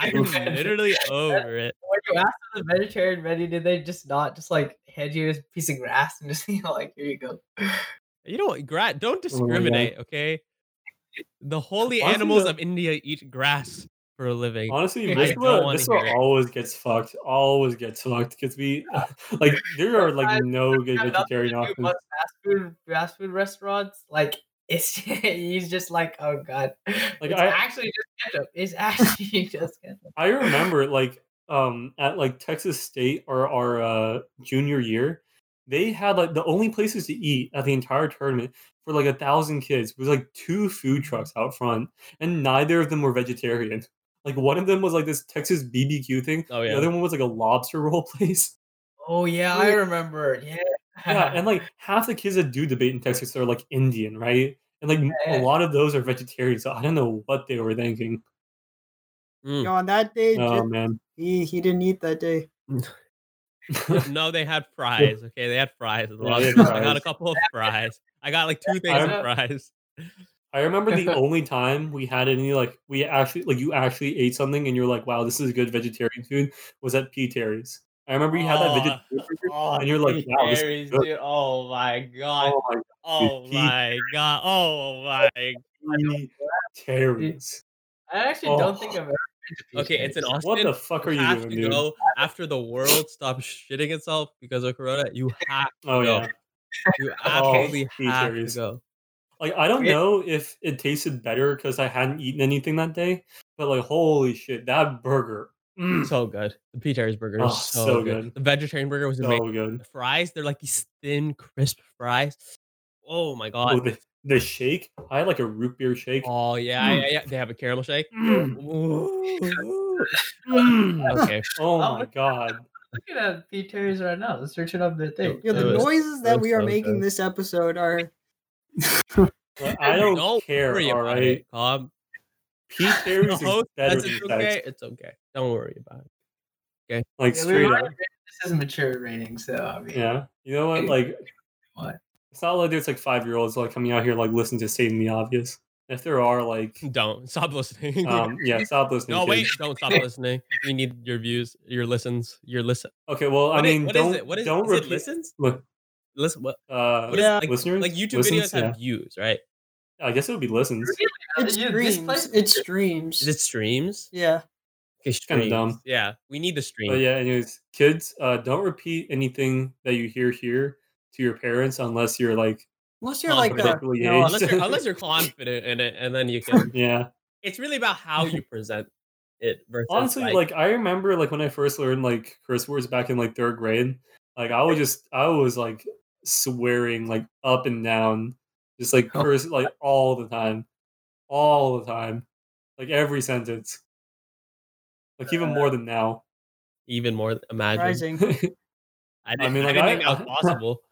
I'm literally over it. When you asked for the vegetarian menu, did they just not just like hand you a piece of grass and just you know like here you go? You know what? Gra- don't Oh discriminate, okay? The holy Honestly, animals the- of India eat grass for a living. Honestly, I this one, this one always gets fucked. Always gets fucked because we like there are like no good vegetarian options. fast food fast food restaurants like it's he's just like oh god Like, it's I- actually just ketchup it's actually just ketchup I remember like um at like Texas State or our uh, junior year, they had like the only places to eat at the entire tournament for like a thousand kids was like two food trucks out front, and neither of them were vegetarian. Like one of them was like this Texas BBQ thing. Oh yeah. The other one was like a lobster roll place. oh yeah i remember yeah yeah, and like half the kids that do debate in Texas are like Indian, right? And like Yeah, a lot of those are vegetarians. So I don't know what they were thinking. Mm. You know, on that day, Oh Jim- man. he he didn't eat that day. No, they had fries. Okay, they had fries. as well. they had I got a couple of fries. I got like two things I of fries. I remember the only time we had any like we actually like you actually ate something and you're like, wow, this is a good vegetarian food was at P. Terry's. I remember you had that Oh, vegetarian burger, Oh, and you're like, wow, this is dude. Oh my god. Oh my god, Oh my god. Oh my. P. Terry's. I actually Oh. don't think I've ever been to P. Okay, it's an Terry's. Austin. What the fuck are you have doing, to dude? go after the world stops shitting itself because of Corona. You have to Oh go. yeah. You Oh, absolutely Pete have to Terry's. go. Like I don't know if it tasted better because I hadn't eaten anything that day, but like holy shit, that burger. Mm, So good. The P. Terry's burger Oh, is so, so good. good. The vegetarian burger was amazing. so good. The fries, they're like these thin, crisp fries. Oh my Oh, god. the, the shake. I had like a root beer shake. Oh yeah, Mm. yeah, yeah. They have a caramel shake. Mm. Okay. Oh Oh, my god. Looking at P. Terry's right now. Let's search it up their thing. Yeah, the was- noises that we are so making good. this episode are. I don't, care. worry All about right. it, Cobb. Pete The Terry's is better says than it's okay. It's okay. Don't worry about it. Okay. Like Yeah, straight up. This is mature rating, so I mean, Yeah. You know what? Like What? it's not like there's like five year olds like coming out here like listening to stating the obvious. If there are like Don't stop listening. um yeah, stop listening. no, wait. Don't stop listening. We need your views, your listens, your listen. Okay, well, I What is- mean, what is don't it? What is, don't is it? Listens? Look, Listen. What? uh, What is Yeah. like, listeners, like YouTube listens? videos have Yeah. views, right? I guess it would be listens. It's You- this streams. place- It's streams. Is it streams? yeah. Okay, kinda dumb. Yeah, we need the stream. But yeah, anyways, kids, uh, don't repeat anything that you hear here to your parents unless you're like, Unless you're like a, Appropriately you know, unless you're unless you're confident in it, and then you can. yeah. It's really about how you present it versus Honestly, like, I remember like when I first learned like curse words back in like third grade, like I was just I was like swearing like up and down, just like curse like all the time, all the time, like every sentence, like even more than now. even more. Imagine. I, I mean, like, I- think that was possible.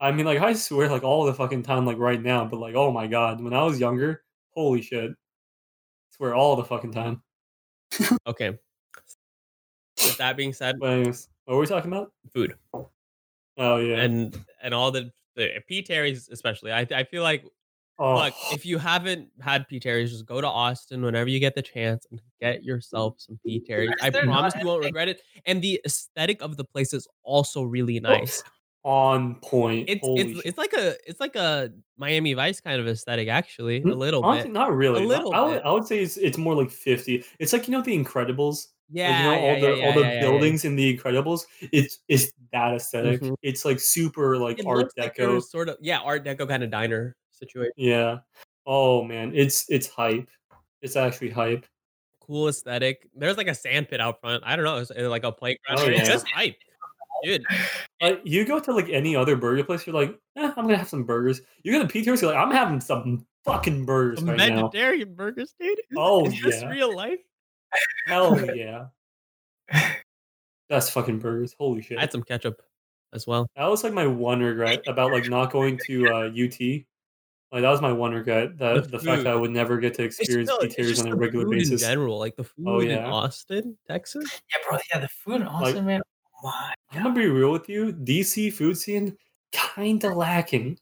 I mean, like I swear like all the fucking time, like right now, but like oh my god, when I was younger, holy shit, swear all the fucking time. Okay. With that being said, anyways, what were we talking about? food Oh yeah, and and all the the P Terry's especially. I I feel like oh, look if you haven't had P Terry's, just go to Austin whenever you get the chance and get yourself some P Terry's. I promise you won't regret it. And the aesthetic of the place is also really nice. on point. It's it's it's like a it's like a Miami Vice kind of aesthetic actually, a Mm, little Honestly, bit. not really. A little I would. I would say it's, it's more like fifty. It's like you know the Incredibles. Yeah, like, you know yeah, all the yeah, all the yeah, yeah, yeah. buildings in the Incredibles. It's it's that esthetic Mhm. It's like super like It Art looks like Deco. sort of yeah, Art Deco kind of diner situation. yeah. Oh man, it's it's hype. It's actually hype. Cool aesthetic. There's like a sand pit out front. I don't know, it's like a playground. Oh, it's just hype, dude. Like you go to like any other burger place, you're like, eh, I'm gonna have some burgers. You go to Peter's, you're like, I'm having some fucking burgers Some right now. vegetarian burgers, dude. Is, Oh, is this yeah. real life? Hell yeah. That's fucking burgers. Holy shit. I had some ketchup as well. That was like my one regret about like not going to uh, UT. Like that was my one regret that The the, fact that I would never get to experience still- P. it's on a the regular food basis. In general, like the food Oh, in. Austin, Texas. Yeah, bro. Yeah, the food in Austin, man. Oh my I'm gonna be real with you. DC food scene kind of lacking.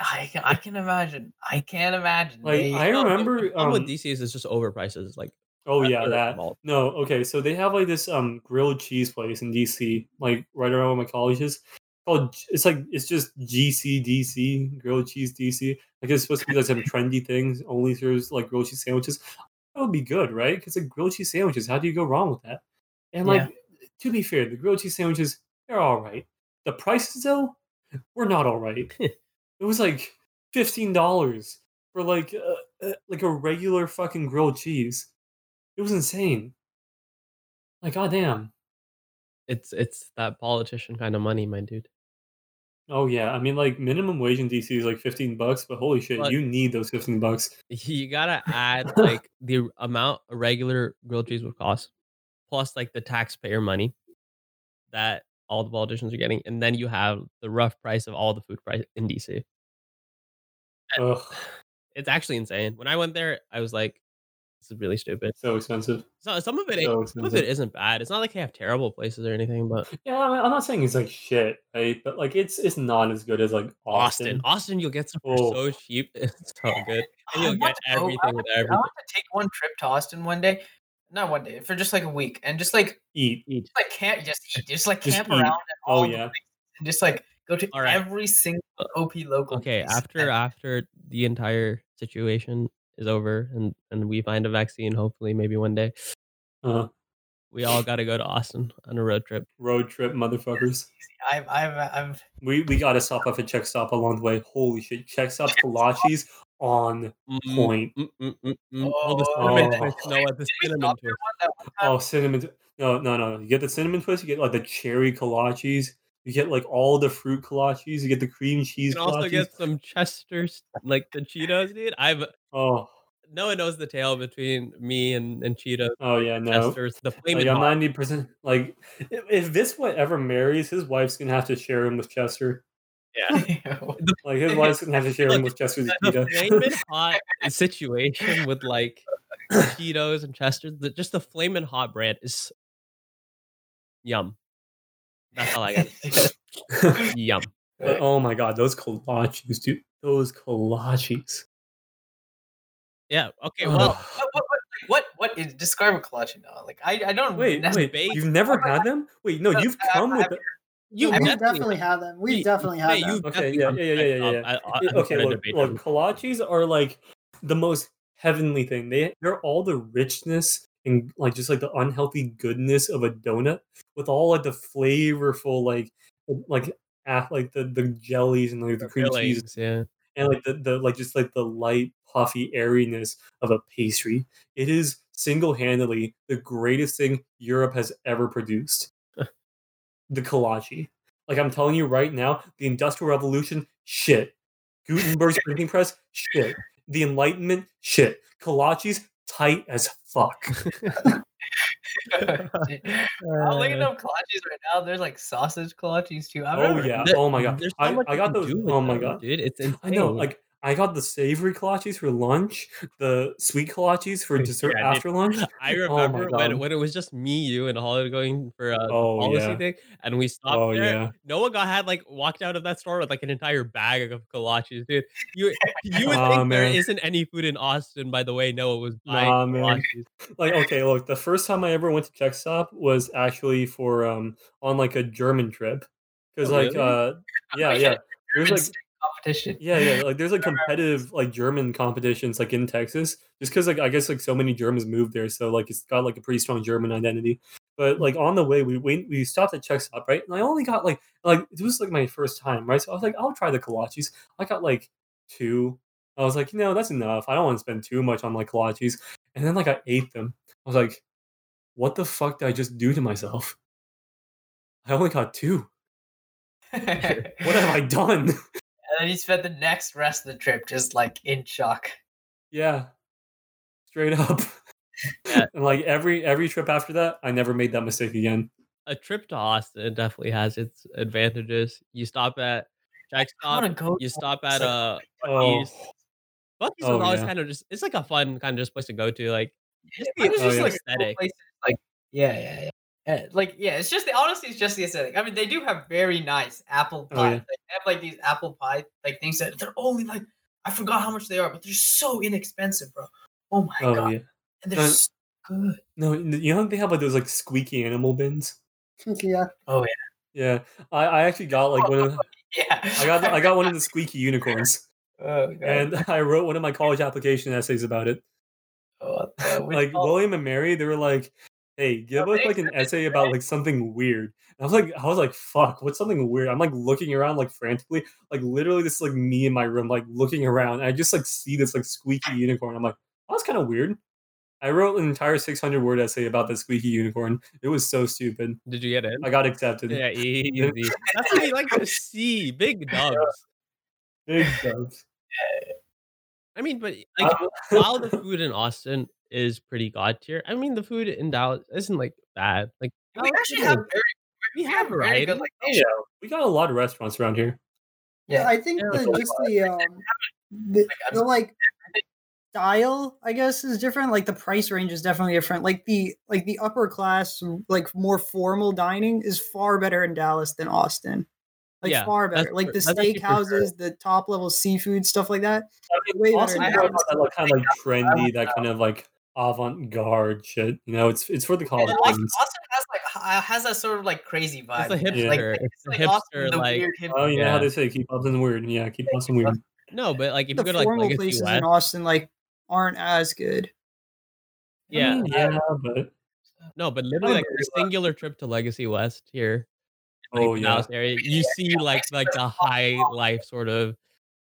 I can, I can imagine. I can't imagine. Like They- I remember. the problem with Um, DC's is just overprices. Like oh yeah, that. it's all- No, okay. So they have like this um grilled cheese place in DC, like right around where my college is. Called it's like it's just GC DC grilled cheese DC. Like it's supposed to be like some trendy things. Only serves like grilled cheese sandwiches. That would be good, right? Because like grilled cheese sandwiches, how do you go wrong with that? And like to be fair, the grilled cheese sandwiches they're all right. The prices though, were not all right. it was like fifteen dollars for like uh, like a regular fucking grilled cheese. It was insane. Like goddamn. It's it's that politician kind of money, my dude. Oh yeah, I mean like minimum wage in DC is like fifteen bucks, but holy shit, But- you need those fifteen bucks. You gotta add like the amount a regular grilled cheese would cost, plus like the taxpayer money that all the politicians are getting, and then you have the rough price of all the food price in DC. Ugh, It's actually insane. When I went there, I was like, "This is really stupid." so expensive. So some of it, So some of it isn't bad. It's not like they have terrible places or anything, but Yeah, I mean, I'm not saying it's like shit, right? But like it's it's not as good as like Austin, Austin. Austin, you'll get stuff Oh. so cheap. It's so good, and I you'll want get to go- I everything want with to- I want to take one trip to Austin one day. Not one day, for just like a week, and just like Eat. Eat. like camp, just eat, just like Just camp eat. around at Oh, all the yeah. and just like go to All right. every single uh, OP local. Okay, place. after after the entire situation is over and and we find a vaccine, hopefully maybe one day, Uh, we all got to go to Austin on a road trip. road trip, motherfuckers. I've, I've, I've, We we gotta stop off at Czech Stop along the way. Holy shit, Czech Stop's kolaches on Mm, point. mm, mm, mm, mm. Oh, the cinnamon Oh. twist. No, the cinnamon twist. that one time? Oh, cinnamon. No, no, no. You get the cinnamon twist. You get like the cherry kolaches. You get like all the fruit kolaches. You get the cream You cheese can also kolaches. get some Chester's, like the Cheetos, dude. I've Oh, no one knows the tale between me and, and Cheetos. oh yeah, no. Chester's, the flaming Like I'm hot. ninety percent. Like if, if this one ever marries, his wife's gonna have to share him with Chester. Yeah, Like his wife's gonna have to share him with Chester's the Akita. flaming hot situation with like Cheetos and Chester's, the, just the flaming hot brand is yum. That's all I got. Yum. But, oh my god, those kolaches, dude. Those kolaches. Yeah. Okay. Well, what, what, what, what, what is describe a kolache now? Like I, I don't Wait, nec- wait. baked- You've never had them? Wait, no, No, you've I- come I- with. the- you we definitely, definitely have them. We definitely have them. Okay, definitely yeah, yeah, yeah, yeah, yeah. I- I- okay, gonna look, look, kolaches are like the most heavenly thing. They they're all the richness and like just like the unhealthy goodness of a donut with all like the flavorful like like ah, like the the jellies and like the cream cheese yeah. and like the, the like just like the light puffy airiness of a pastry. It is single-handedly the greatest thing Europe has ever produced. the kolache. Like I'm telling you right now, the Industrial Revolution, shit. Gutenberg's printing press, shit. The Enlightenment, shit. Kolaches, tight as fuck. I'm looking up uh. kolaches right now. There's like sausage kolaches too. I've Oh never- yeah. There- oh my god. There's so I, much I you got can those. do with Oh my them, god. dude. It's insane. I know. Like I got the savory kolaches for lunch, the sweet kolaches for dessert Yeah, dude. after lunch. I Oh remember when, when it was just me, you, and Holly going for a Oh, policy yeah. thing, and we stopped Oh there. yeah. Noah got had like walked out of that store with like an entire bag of kolaches, dude. You you would Aw, think there isn't any food in Austin, by the way. Noah was buying Nah, kolaches. like okay look the first time i ever went to Czech Stop was actually for um on like a german trip because Oh, like really? uh yeah yeah there's like competition. yeah yeah like there's like competitive like german competitions like in texas just because like i guess like so many germans moved there so like it's got like a pretty strong german identity. But like on the way we went we stopped at Czech Stop right? And i only got like like it was like my first time right? So i was like i'll try the kolaches. I got like two. I was like you know that's enough. I don't want to spend too much on like kolaches. And then like i ate them. I was like what the fuck did i just do to myself? I only got two. What have i done then he spent the next rest of the trip just like in shock. Yeah. Straight up. Yeah. and like every every trip after that, I never made that mistake again. A trip to Austin definitely has its advantages. You stop at Check I Stop. go. You stop at like- uh Oh, Buc-ee's. Bucky's Oh, is always yeah. kind of just it's like a fun kind of just place to go to. Like just Yeah, the it's Oh, just yeah. like a cool aesthetic. Like yeah, yeah, yeah. Uh, like yeah, it's just the honestly, it's just the aesthetic. I mean, they do have very nice apple Oh, pie. yeah. Like, they have like these apple pie like things that they're only like I forgot how much they are, but they're so inexpensive, bro. Oh my oh god, yeah. and they're Uh, so good. No, you know they have like those like squeaky animal bins. yeah. Oh yeah, Yeah, I, I actually got like one of the, Yeah, I got I got one of the squeaky unicorns, Oh, and I wrote one of my college application essays about it. Oh, uh, Like oh, William and Mary, they were like, "Hey, give us like an essay about like something weird." And I was like, I was like, "Fuck, what's something weird?" I'm like looking around like frantically, like literally this is like me in my room, like looking around. And I just like see this like squeaky unicorn. I'm like, oh, "That's kind of weird." I wrote an entire 600 word essay about the squeaky unicorn. It was so stupid. Did you get in? I got accepted. Yeah, easy. That's what we like to see. Big dubs. Big dubs. I mean, but like Uh, while the food in Austin is pretty god tier, I mean the food in Dallas isn't like bad. Like we Dallas actually have good. very we we have very variety. good like Oh, yeah, we got a lot of restaurants around here. Yeah, Yeah. I think Yeah, the, just the um the, the like style I guess is different. Like the price range is definitely different. Like the like the upper class like more formal dining is far better in Dallas than Austin. Like Yeah, far better. Like the that's actually for sure. the top level seafood stuff like that. I mean, Way Austin than has that like kind of like trendy, that kind of like avant-garde shit. You know, it's it's for the college And, like. Austin has like h- uh, has that sort of like crazy vibe. It's a Yeah. hipster. Like, it's a like Austin, hipster the like weird hip- Oh, you know how they say keep Austin weird. Yeah, keep Austin weird. no, but like if you go to like formal Legacy places West, in Austin like aren't as good. yeah, I mean, yeah, but no, but literally like agree the singular trip to Legacy West here, like oh yeah, area, you see like like the high life sort of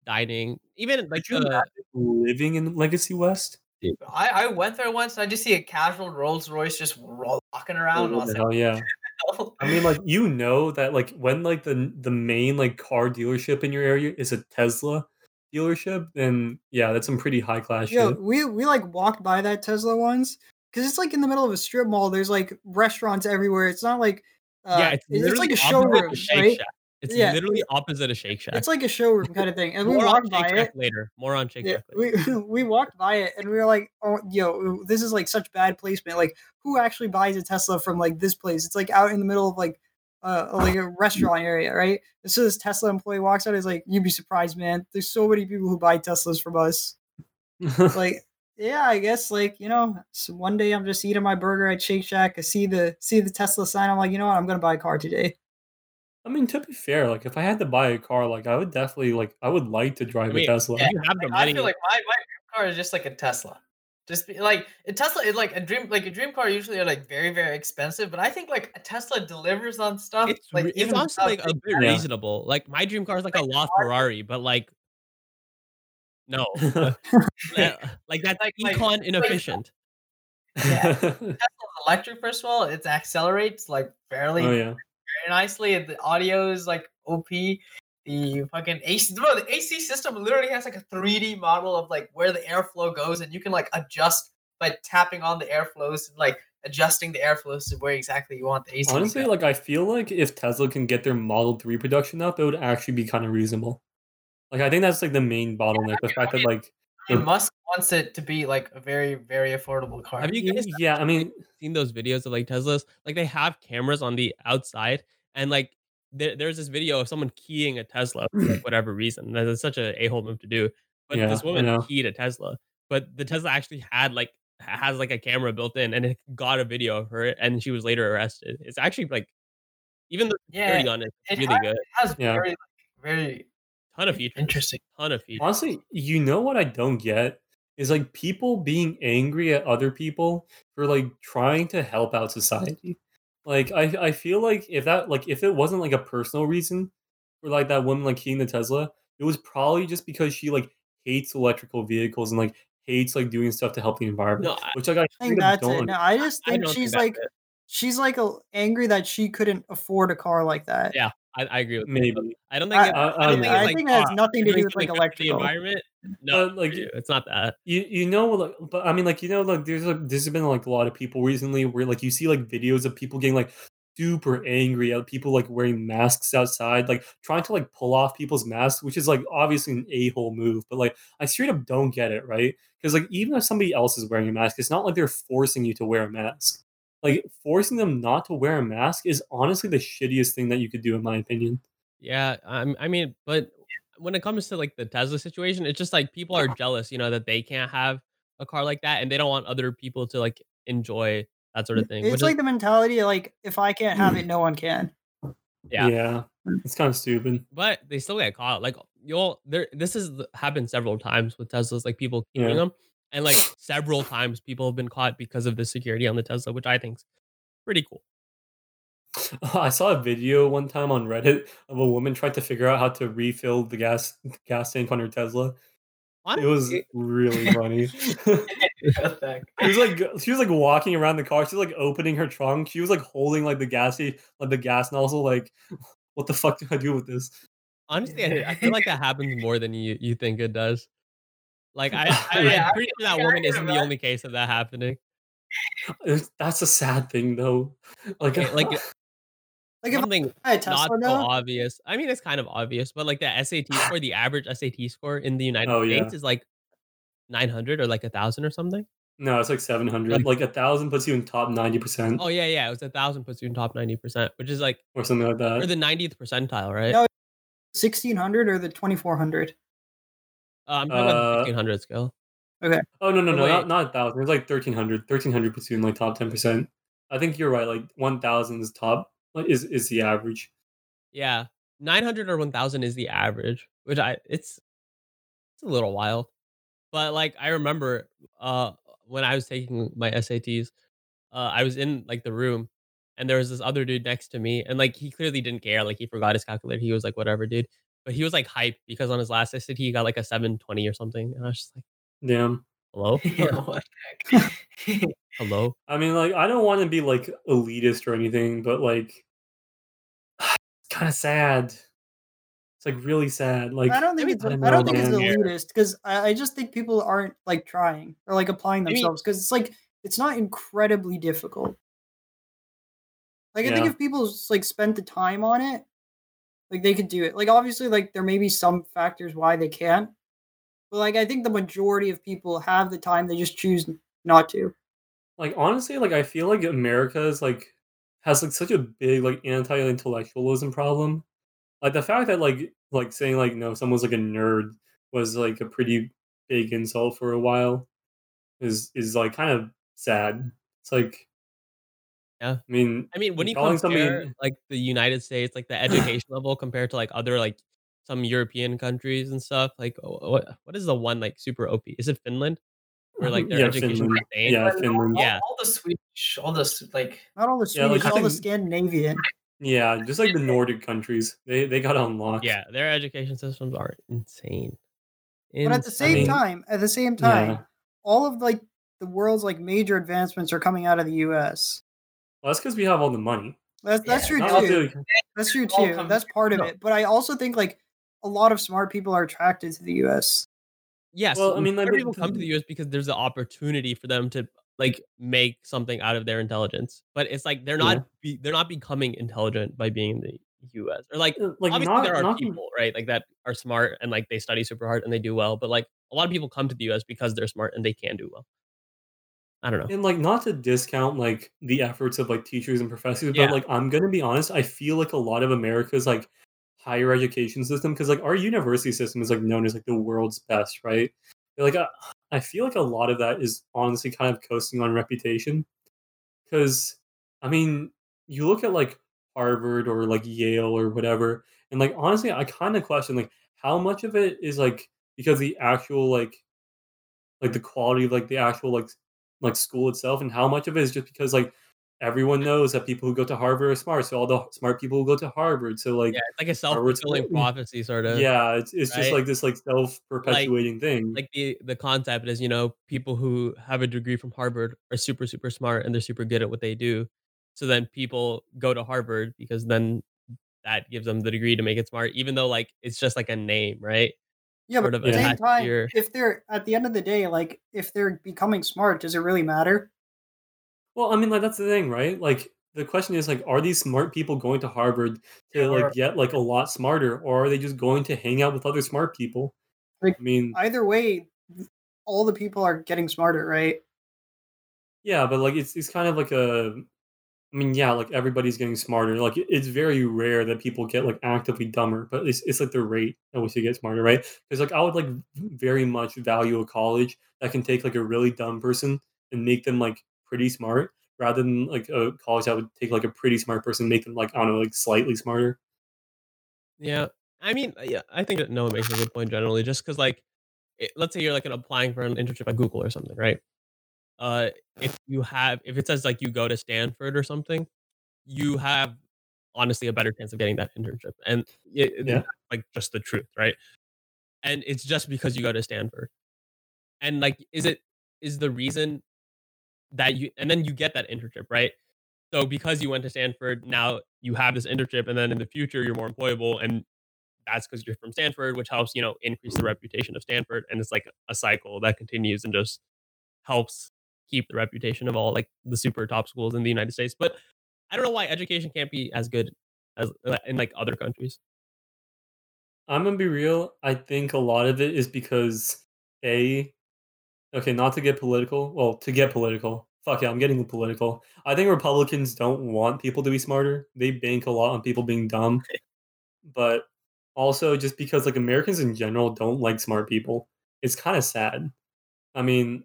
dining, even like you the imagine uh living in Legacy West. I, I went there once. I just see a casual Rolls Royce just walking around. Oh, I was the hell yeah. I mean, like you know that like when like the the main like car dealership in your area is a Tesla dealership, then yeah, that's some pretty high class Yo, shit. we we like walked by that Tesla once because it's like in the middle of a strip mall. There's like restaurants everywhere. It's not like uh, yeah, it's, it's, like a showroom, right? Shack. It's Yeah, literally opposite of Shake Shack. It's like a showroom kind of thing, and we walked by Shake it. Later. More on Shake Yeah, Shack later. we we walked by it and we were like, "Oh, yo, this is like such bad placement. Like, who actually buys a Tesla from like this place? It's like out in the middle of like, uh, like a restaurant area, right?" And so this Tesla employee walks out. He's like, "You'd be surprised, man. There's so many people who buy Teslas from us." Like, yeah, I guess like you know, so one day I'm just eating my burger at Shake Shack. I see the see the Tesla sign. I'm like, you know what? I'm gonna buy a car today. I mean, to be fair, like if I had to buy a car, like I would definitely like I would like to drive I mean, a Tesla. If you have the I feel like my, my dream car is just like a Tesla. Just be, like a Tesla is like a dream like a dream car usually are like very very expensive, but I think like a Tesla delivers on stuff. it's like re- it's even honestly like a bit Yeah. reasonable. Like my dream car is like a Like, lost Ferrari, but like no, that- like that's Like- like- econ inefficient. Yeah. Tesla's electric first of all, it accelerates like fairly oh yeah. And The audio is like OP. The fucking AC, bro, the AC system literally has like a 3D model of like where the airflow goes, and you can like adjust by tapping on the airflows and like adjusting the airflows to where exactly you want the AC. to Honestly, like I feel like if Tesla can get their Model 3 production up, it would actually be kind of reasonable. Like I think that's like the main bottleneck. The fact that like I mean, Musk wants it to be like a very, very affordable car. Have you guys yeah, I mean seen those videos of like Teslas? Like they have cameras on the outside, and like there, there's this video of someone keying a Tesla for like, whatever reason. That's such a a hole move to do. But Yeah, this woman keyed a Tesla, but the Tesla actually had like has like a camera built in, and it got a video of her, and she was later arrested. It's actually like even the Yeah, security on it it is really good. It has Yeah. very, like, very Ton of features. interesting. Ton of features. honestly, you know what I don't get is like people being angry at other people for like trying to help out society. Like I I feel like if that like if it wasn't like a personal reason for like that woman like keying the Tesla, it was probably just because she like hates electrical vehicles and like hates like doing stuff to help the environment. No, I- which like I I think that's it. don't No, I just think don't think she's like it. she's like a, angry that she couldn't afford a car like that. Yeah, I, I agree with you. maybe. I don't think. I- it, I- I, I don't don't think, it's I like, think it has "Ah, nothing to do with, like, something good the environment. No, But, like, like it's not that. You you know like but I mean like you know like there's like there's been like a lot of people recently where like you see like videos of people getting like super angry at people like wearing masks outside like trying to like pull off people's masks which is like obviously an a-hole move but like I straight up don't get it right because like even if somebody else is wearing a mask it's not like they're forcing you to wear a mask like forcing them not to wear a mask is honestly the shittiest thing that you could do in my opinion Yeah, I'm, I mean, but when it comes to like the Tesla situation, it's just like people are jealous, you know, that they can't have a car like that, and they don't want other people to like enjoy that sort of thing. It's like is, the mentality of, like if I can't have it, no one can. Yeah. yeah it's kind of stupid but they still get caught. Like you'll there. This has happened several times with Teslas, like people keeping Yeah. them, and like several times people have been caught because of the security on the Tesla, which I think's pretty cool. I saw a video one time on Reddit of a woman trying to figure out how to refill the gas gas tank on her Tesla. It was really funny. What the heck? She was like she was like walking around the car. She was like opening her trunk. She was like holding like the gassy like the gas nozzle. Like, what the fuck do I do with this? honestly, I, I feel like that happens more than you you think it does. Like I, I Yeah, am pretty sure that woman isn't the only case of that happening. That's a sad thing though. Like, Okay, like uh, Like if something I not so now, obvious. I mean, it's kind of obvious, but like the SAT score, the average SAT score in the United Oh, yeah. States is like 900 or like a thousand or something. No, it's like seven hundred. Like- Like a thousand puts you in top ninety percent Oh yeah, yeah, it was a thousand puts you in top 90%, which is like or something like that. or the 90th percentile, right? No, 1600 or the 2400. Uh, I'm talking about Uh, the 1500 scale. Okay. Oh no no Oh, no wait. not not a thousand. It's like 1300. 1300 puts you in like top ten percent. I think you're right. Like one thousand is top like, is is the average. Yeah, 900 or 1000 is the average, which I it's it's a little wild. But like I remember uh when I was taking my SATs, uh I was in like the room and there was this other dude next to me and like he clearly didn't care, like he forgot his calculator. He was like whatever, dude. But he was like hyped because on his last SAT he got like a 720 or something. And I was just like, Damn. "Hello? what the heck? Hello?" I mean, like, I don't want to be like elitist or anything, but like, it's kind of sad. It's like really sad. Like, I don't think it's I I don't don't, think it's elitist because I, I just think people aren't like trying or like applying themselves because it's like it's not incredibly difficult. Like I think if people s- like spent the time on it, like they could do it. Like obviously, like there may be some factors why they can't, but like I think the majority of people have the time. They just choose not to. like honestly, like I feel like America is like has like such a big like anti-intellectualism problem. Like the fact that like like saying like no, someone's like a nerd was like a pretty big insult for a while is is like kind of sad. It's like Yeah. I mean, I mean, when you calling compare somebody like the United States, like the education level compared to like other like some European countries and stuff, like what what is the one like super OP? Is it Finland? Where like their Yeah, education Finland. insane? Yeah, Finland. All, Yeah. all the Swedish, all the like Not all the Yeah, like, Swedish, I all the Scandinavian. Yeah, just like the Nordic countries, they they got unlocked. Yeah, their education systems are insane. But at the Insane. same mean, time, at the same time, Yeah. all of like the world's like major advancements are coming out of the U.S. Well, that's because we have all the money. That's that's Yeah, true Not too. to- That's true too. That's part of no. it. But I also think like a lot of smart people are attracted to the US. Yes, Well, I mean, like, people come to the the- US because there's an opportunity for them to like make something out of their intelligence. But it's like they're not Yeah. be, they're not becoming intelligent by being in the US. Or like Uh, like obviously not there are not people, right? Like that are smart and like they study super hard and they do well. But like a lot of people come to the US because they're smart and they can do well. I don't know. and like not to discount like the efforts of like teachers and professors, Yeah. but like I'm gonna be honest, I feel like a lot of America's like higher education system because like our university system is like known as like the world's best, right? Like I, I feel like a lot of that is honestly kind of coasting on reputation because I mean you look at like Harvard or like Yale or whatever, and like honestly, I kind of question like how much of it is like because the actual like like the quality of like the actual like like school itself, and how much of it is just because like everyone knows that people who go to Harvard are smart, so all the smart people go to Harvard. So like Yeah, it's like a Harvard's self-fulfilling great. prophecy sort of. yeah, it's it's just like this like self perpetuating thing. like the the concept is you know people who have a degree from harvard are super super smart and they're super good at what they do so then people go to harvard because then that gives them the degree to make it smart even though like it's just like a name right Yeah, sort but of at the same time, your- if they're at the end of the day, like if they're becoming smart, does it really matter? Well, I mean, like that's the thing, right? Like the question is like, are these smart people going to Harvard to Yeah, or- like get like a lot smarter, or are they just going to hang out with other smart people? Like, I mean, Either way, all the people are getting smarter, right? yeah, but like it's it's kind of like a, I mean, yeah, like everybody's getting smarter. Like it's very rare that people get like actively dumber, but it's it's like the rate at which they get smarter, right? Because like I would like very much value a college that can take like a really dumb person and make them like pretty smart, rather than like a college that would take like a pretty smart person make them like I don't know like slightly smarter. yeah i mean uh, yeah i think that noah makes a good point generally just because like it, let's say you're like an applying for an internship at google or something right uh if you have if it says like you go to stanford or something you have honestly a better chance of getting that internship and it, Yeah. like just the truth right? And it's just because you go to stanford. And like is it is the reason that you and then you get that internship right? So because you went to stanford now you have this internship and then in the future you're more employable and that's because you're from stanford which helps you know increase the reputation of stanford and it's like a cycle that continues and just helps keep the reputation of all like the super top schools in the united states but i don't know why education can't be as good as uh, in like other countries. I'm gonna be real. I think a lot of it is because a okay, not to get political. Well, to get political. Fuck yeah, I'm getting political. I think Republicans don't want people to be smarter. They bank a lot on people being dumb. but also just because like Americans in general don't like smart people. It's kind of sad. I mean,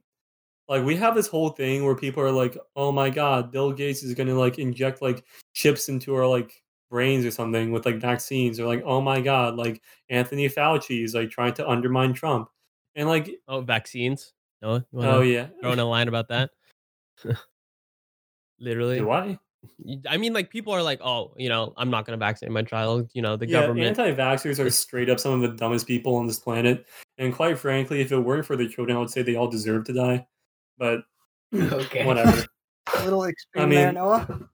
like we have this whole thing where people are like, "Oh my god, Bill Gates is going to like inject like chips into our like brains or something with like vaccines." Or like, "Oh my god, like Anthony Fauci is like trying to undermine Trump." And like, Oh, vaccines. No, oh yeah, throw in a line about that. Literally. do I mean, like people are like, oh, you know, I'm not gonna vaccinate my child. You know, the Yeah, government. anti-vaxxers are straight up some of the dumbest people on this planet. And quite frankly, if it weren't for the children, I would say they all deserve to die. But Okay. whatever. A little extreme there, mean- Noah.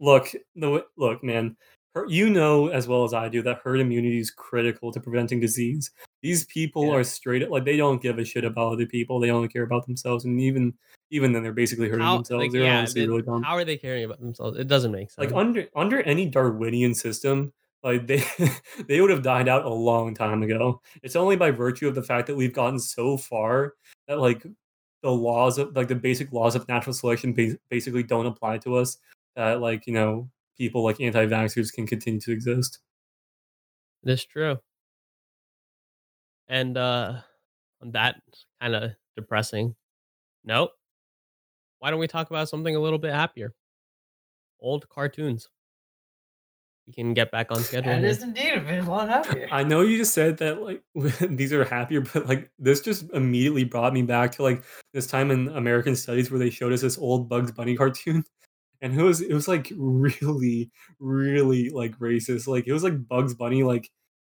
look, the look, man. her- You know as well as I do that herd immunity is critical to preventing disease. These people Yeah. are straight up like they don't give a shit about other people. They only care about themselves, and even even then, they're basically hurting How, themselves. like, they're yeah, honestly then really dumb. how are they caring about themselves? It doesn't make sense. like under under any Darwinian system, like they they would have died out a long time ago. It's only by virtue of the fact that we've gotten so far that like the laws of like the basic laws of natural selection bas- basically don't apply to us. That like you know people like anti-vaxxers can continue to exist. It's true. And uh that kind of depressing note, why don't we talk about something a little bit happier? Old cartoons. We can get back on schedule. It is here. is indeed a bit a lot happier. I know you just said that like these are happier, but like this just immediately brought me back to like this time in American Studies where they showed us this old Bugs Bunny cartoon, and it was it was like really really like racist. Like it was like Bugs Bunny like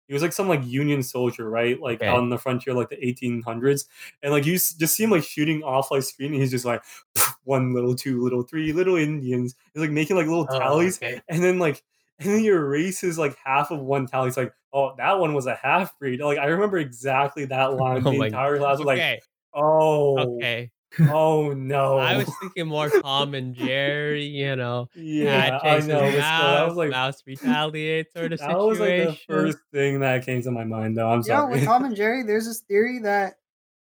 he was like some like Union soldier, right? Like Okay. on the frontier, like the 1800s, and like you just see him like shooting off like screen, and he's just like one little, two little, three little Indians. He's like making like little Oh, tallies, okay. and then like and then he erases like half of one tally. It's like, oh, that one was a half breed. Like I remember exactly that oh line. Oh the my- entire class was like, oh, okay. oh no. I was thinking more Tom and Jerry, you know. yeah, cat I know. But still, that mouse, was like mouse retaliates sort of that was like the first thing that came to my mind. Though I'm You know, sorry. with Tom and Jerry, there's this theory that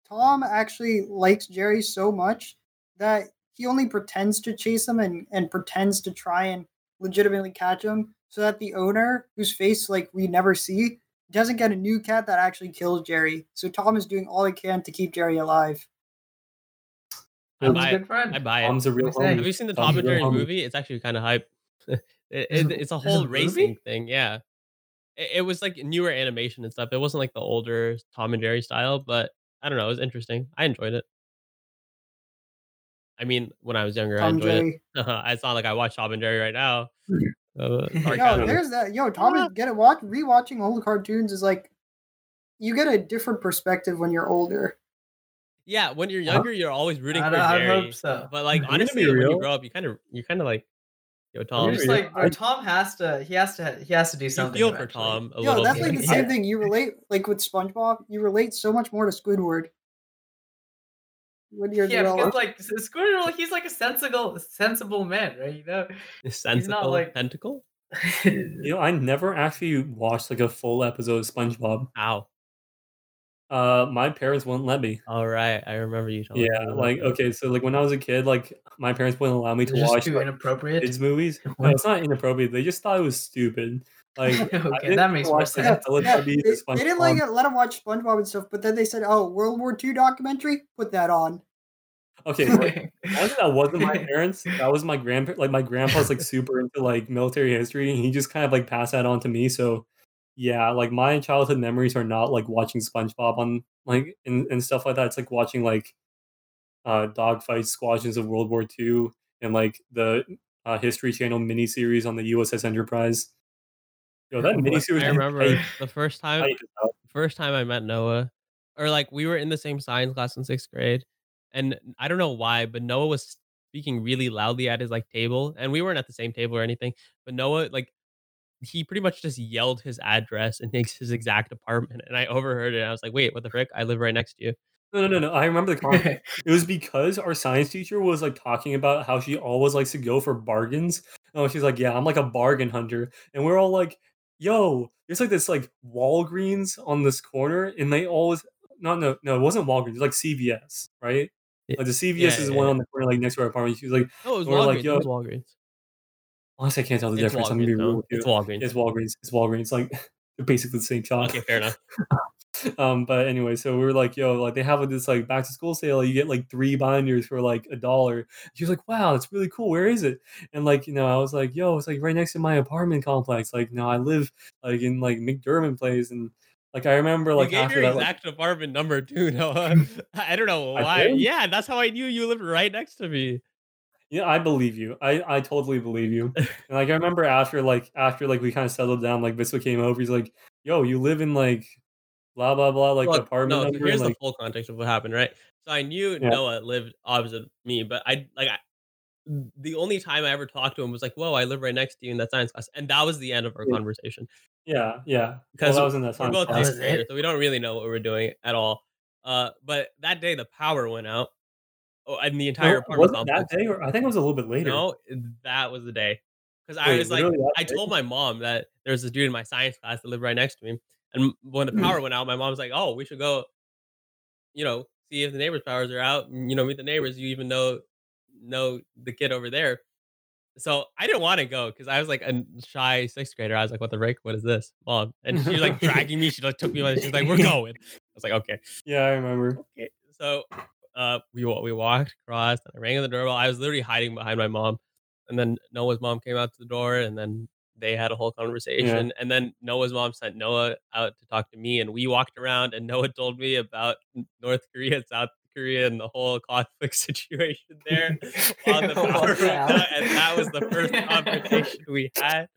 Tom actually likes Jerry so much that he only pretends to chase him and, and pretends to try and legitimately catch him so that the owner, whose face like we never see, doesn't get a new cat that actually kills Jerry. So Tom is doing all he can to keep Jerry alive. I Tom's buy a it. good friend. I buy it. Tom's a real What can I say? Have you seen the Tom's Tom and Jerry homie. movie? It's actually kind of hype. it, it- it's a there's a whole movie? racing thing. Yeah, it, it was like newer animation and stuff. It wasn't like the older Tom and Jerry style, but I don't know. It was interesting. I enjoyed it. I mean, when I was younger, I Tom and enjoyed Jerry. it. it's not like I watch Tom and Jerry right now. Uh, Yo, there's that. Yo, Tom is get it. Watch rewatching old cartoons is like you get a different perspective when you're older. yeah, when you're younger, you're always rooting I for don't- I Jerry. hope so. But like I'm honestly, when you grow up, you kind of you kind of like, yo, You're Tom. just like, bro, I- Tom has to. He has to. He has to do something. You something. feel for. Tom a Yo, little that's bit. like the same thing. You relate like with SpongeBob. You relate so much more to Squidward. When you're Yeah, because like S- Squirtle, he's like a sensible, sensible man, right? You know. sensible like- tentacle. You know, I never actually watched like a full episode of SpongeBob. Ow. Uh, my parents wouldn't let me. All right, I remember you telling me Yeah, like okay, so like when I was a kid, like my parents wouldn't allow me It's to just watch too like, inappropriate. kids movies. No, it's not inappropriate. They just thought it was stupid. Like Okay, that makes more sense. yeah, yeah, they, they didn't like it, let him watch SpongeBob and stuff, but then they said, "Oh, World War II documentary, put that on." Okay, like, that wasn't my parents. That was my grandpa. Like my grandpa's like super into like military history, and he just kind of like passed that on to me. So yeah, like my childhood memories are not like watching SpongeBob on like and, and stuff like that. It's like watching like uh dogfight squadrons of World War II and like the uh, History Channel miniseries on the USS Enterprise. Yo, that miniseries. I remember the first time hype as hell. first time I met Noah, or like we were in the same science class in sixth grade, and I don't know why, but Noah was speaking really loudly at his like table, and we weren't at the same table or anything. But Noah, like, he pretty much just yelled his address and his, exact apartment, and I overheard it. And I was like, "Wait, what the frick? I live right next to you." No, no, no, no. I remember the context. It was because our science teacher was like talking about how she always likes to go for bargains. Oh, she's like, yeah, I'm like a bargain hunter, and we're all like, yo, there's like this like Walgreens on this corner, and they always no no no, it wasn't Walgreens, it was like CVS, right? Y- Like the CVS yeah, is the yeah, one yeah. on the corner, like next to our apartment. She was like, oh, it was Walgreens. like, it was Walgreens. honestly, I can't tell the It's difference. I'm gonna be real with you. It's Walgreens. It's Walgreens. It's Walgreens. Like they're basically the same shop. Okay, fair enough. um, but anyway, so we were like, yo, like they have this like back to school sale. You get like three binders for like a dollar. She was like, wow, that's really cool. Where is it? And like, you know, I was like, yo, it's like right next to my apartment complex. Like, no, I live like in like McDermott Place, and like I remember like you gave after your that, like, exact apartment number too, Noah. I don't know why. Yeah, that's how I knew you lived right next to me. Yeah, I believe you. I I totally believe you. And like I remember after like after like we kind of settled down, like Viswa came over. He's like, "Yo, you live in like blah blah blah like Look, apartment no, number." here's and, the like, full context of what happened, right? So I knew Yeah. Noah lived opposite me, but I like I, the only time I ever talked to him was like, "Whoa, I live right next to you in that science class," and that was the end of our Yeah. conversation. yeah, yeah. Well, Because that was in that We're both class. sixth was it? graders, so we don't really know what we're doing at all. Uh, but that day the power went out. Oh, and the entire No, apartment was it that day, or I think it was a little bit later. No, that was the day. Because I was like, I day? told my mom that there was this dude in my science class that lived right next to me. And when the power went out, my mom was like, oh, we should go, you know, see if the neighbors' powers are out. and, You know, meet the neighbors. You even know know the kid over there. So I didn't want to go because I was like a shy sixth grader. I was like, what the frick? What is this, mom? And she was like dragging me. She like took me. by- She's like, we're going. I was like, okay. Yeah, I remember. Okay, so uh, we we walked across, and I rang the doorbell. I was literally hiding behind my mom, and then Noah's mom came out to the door, and then they had a whole conversation. And then Noah's mom sent Noah out to talk to me, and we walked around, and Noah told me about North Korea, and South Korea, and the whole conflict situation there. While the power the out, and that was the first conversation we had.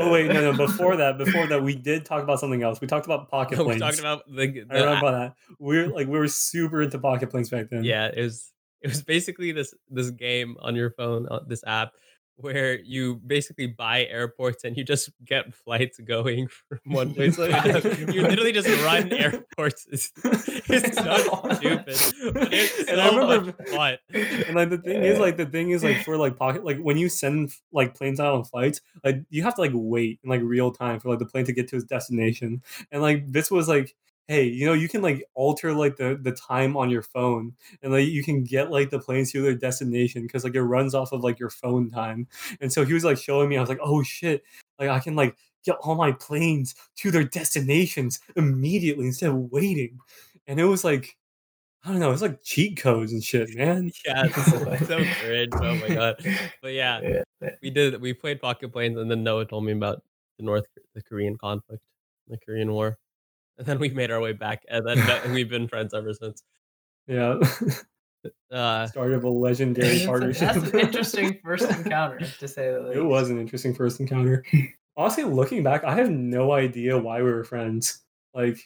Oh wait, no, no. Before that, before that, we did talk about something else. We talked about pocket we planes. talked about the, the I remember that. We're like we were super into pocket planes back then. yeah it was it was basically this this game on your phone uh, this app where you basically buy airports and you just get flights going from one place to another. you literally just run airports it's, it's so stupid but it's And I so remember- much fun And like the thing is, like the thing is, like for like pocket, like when you send like planes out on flights, like you have to like wait in like real time for like the plane to get to its destination. And like this was like, hey, you know, you can like alter like the the time on your phone, and like you can get like the planes to their destination because like it runs off of like your phone time. And so he was like showing me, I was like, oh shit, like I can like get all my planes to their destinations immediately instead of waiting. And it was like. I don't know. It's like cheat codes and shit, man. yeah it's so cringe oh my god but yeah we did we played pocket planes and then noah told me about the north the korean conflict the korean war and then we made our way back and then that- we've been friends ever since Yeah. uh Start of a legendary That's, partnership. that's an interesting first encounter, to say the least. it was an interesting first encounter. Honestly, looking back, I have no idea why we were friends. Like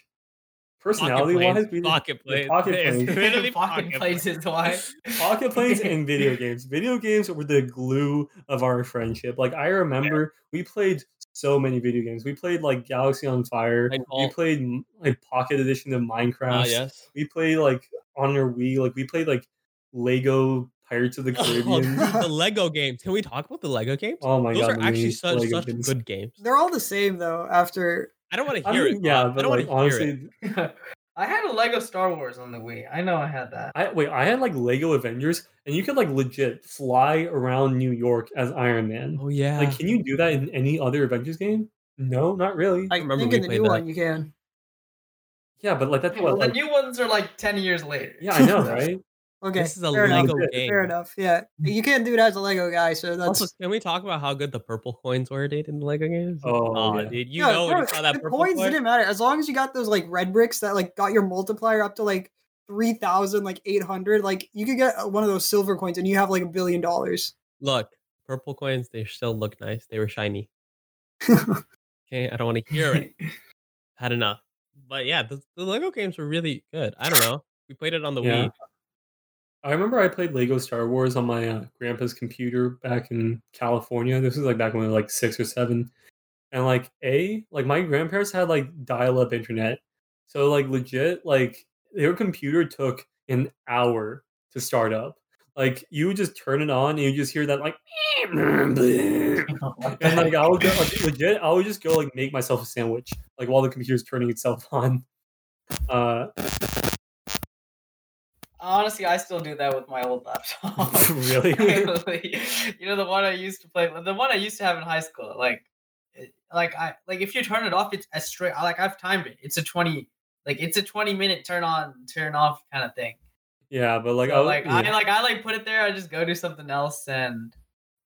personality wise, we pocket planes. pocket It's planes. literally Pocket planes is why. pocket planes and video games. Video games were the glue of our friendship. Like I remember we played so many video games. We played like Galaxy on Fire. We played like Pocket Edition of Minecraft. Ah, yes. We played like on your Wii. Like we played like Lego Pirates of the Oh, Caribbean. the Lego games. Can we talk about the Lego games? Oh my Those god, are actually such Lego such games. good games. They're all the same though. After I don't want to I hear mean, it. yeah, Bob. I but don't like want to hear it. honestly, I had a Lego Star Wars on the Wii. I know I had that. I wait, I had like Lego Avengers, and you could like legit fly around New York as Iron Man. Oh yeah. Like, can you do that in any other Avengers game? No, not really. I remember think in the new that. one you can. yeah, but like that's Well, what. the Like, new ones are like 10 years later. yeah, I know, right? Okay, this is a fair enough. Lego Legit. game. Fair enough. Yeah, you can't do that as a Lego guy. So that's Also, can we talk about how good the purple coins were, dude, in the Lego games? Oh, yeah. dude, you Yeah, know when bro, you saw that the purple coins coin? didn't matter as long as you got those like red bricks that like got your multiplier up to like three thousand like eight hundred. Like you could get uh, one of those silver coins and you have like a billion dollars. Look, purple coins, they still look nice. They were shiny. Okay, I don't want to hear it. Had enough. But yeah, the, the Lego games were really good. I don't know. We played it on the Yeah. Wii. I remember I played Lego Star Wars on my uh, grandpa's computer back in California. This was like back when we were like six or seven. And like a like my grandparents had like dial-up internet. So like legit, like their computer took an hour to start up. like you would just turn it on and you just hear that like and like I would go like, legit I would just go like make myself a sandwich like while the computer's turning itself on. Uh Honestly, I still do that with my old laptop. Really? you know the one I used to play, the one I used to have in high school. Like, eh, like I like if you turn it off, it's a straight. Like I've timed it. It's a twenty. Like it's a twenty minute turn on, turn off kind of thing. yeah, but like So, I like yeah. I like I like put it there. I just go do something else, and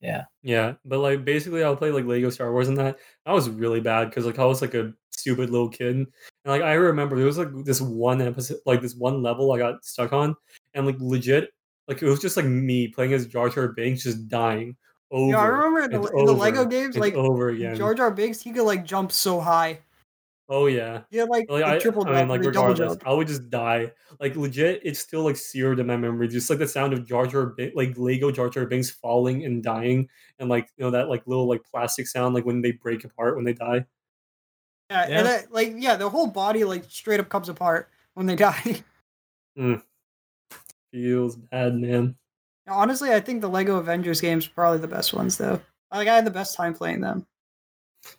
yeah. Yeah, but like basically, I'll play like Lego Star Wars and that. I was really bad because like I was like a stupid little kid, and like I remember there was like this one episode, like this one level I got stuck on, and like legit, like it was just like me playing as Jar Jar Binks, just dying over. Yeah, I remember in the, in the Lego games, like over again. Jar Jar Binks, he could like jump so high. oh yeah, yeah, like, like I, triple I mean, jump like regardless, jump. I would just die. Like legit, it's still like seared in my memory. Just like the sound of Jar Jar, Bin- like Lego Jar Jar Binks falling and dying, and like you know that like little like plastic sound, like when they break apart when they die. Uh, yeah, Yeah. and that, like yeah, the whole body like straight up comes apart when they die. Mm. Feels bad, man. Honestly, I think the Lego Avengers games are probably the best ones though. Like I had the best time playing them.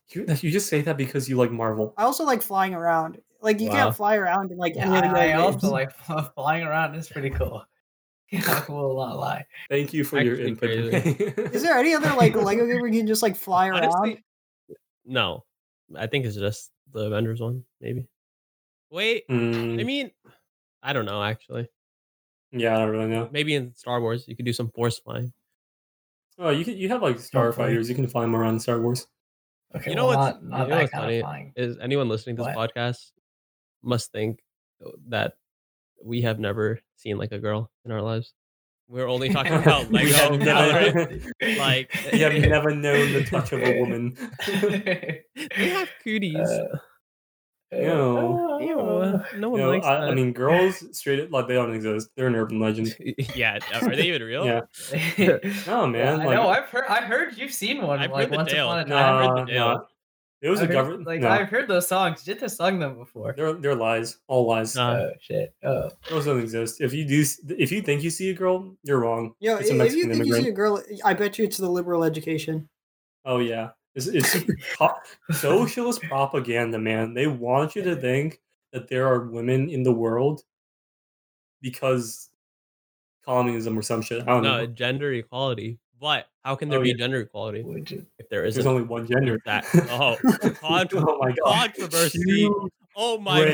You, you just say that because you like Marvel. I also like flying around. Like you Wow. can't fly around in like Yeah, any of the I, I also like flying around. It's pretty cool. I will not lie. Thank you for your input. Is there any other like Lego game where you can just like fly around? Honestly, no. I think it's just the Avengers one, maybe. Wait, I Mm, mean, I don't know actually. yeah, I don't really know. Maybe in Star Wars you could do some force flying. Oh, you can, you have like starfighters. You can fly them around Star Wars. Okay, You know well, what's- not, not you know that what's kind funny? of. Is anyone listening to this What? podcast must think that we have never seen like a girl in our lives. We're only talking about We have Lego, never- like you have never known the touch of a woman. they have cooties. Uh, Ew. Ew, no one know, likes I, that. I mean, girls straight up, like they don't exist. They're an urban legend. yeah, are they even real? Yeah. No, man. I like, know. I've heard. I heard you've seen one. I've like heard the once tale. upon a No, time. I've heard no, the tale. no. It was I a heard- government. Like no, I've heard those songs. Jit has sung them before. they're they're lies. All lies. Uh, oh shit. Oh. Those don't exist. If you do, if you think you see a girl, you're wrong. Yeah. It's a if you Mexican think you see a girl, I bet you it's the liberal education. Oh yeah, it's, it's pro- socialist propaganda, man. They want you to think that there are women in the world because communism or some shit. I don't no, know. gender equality. But how can there Oh, be yeah. gender equality Would if there There's isn't? only one gender. that- oh, contro- oh my god. controversy. Huge oh my brain.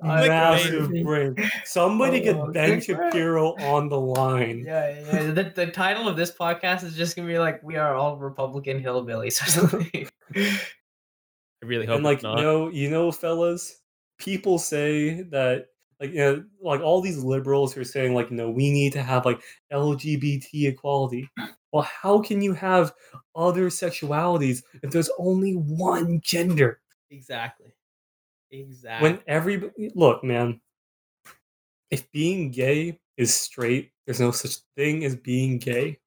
god. Massive brain. Somebody Oh, get Ben clickbait. Shapiro on the line. Yeah, yeah. The, the title of this podcast is just gonna be like, "We are all Republican hillbillies" or something. I really hope and like it's you know, you know, fellas, people say that like you know, like all these liberals who are saying like, you know, we need to have like LGBT equality. Well, how can you have other sexualities if there's only one gender? exactly. Exactly. When every look, man, if being gay is straight, there's no such thing as being gay.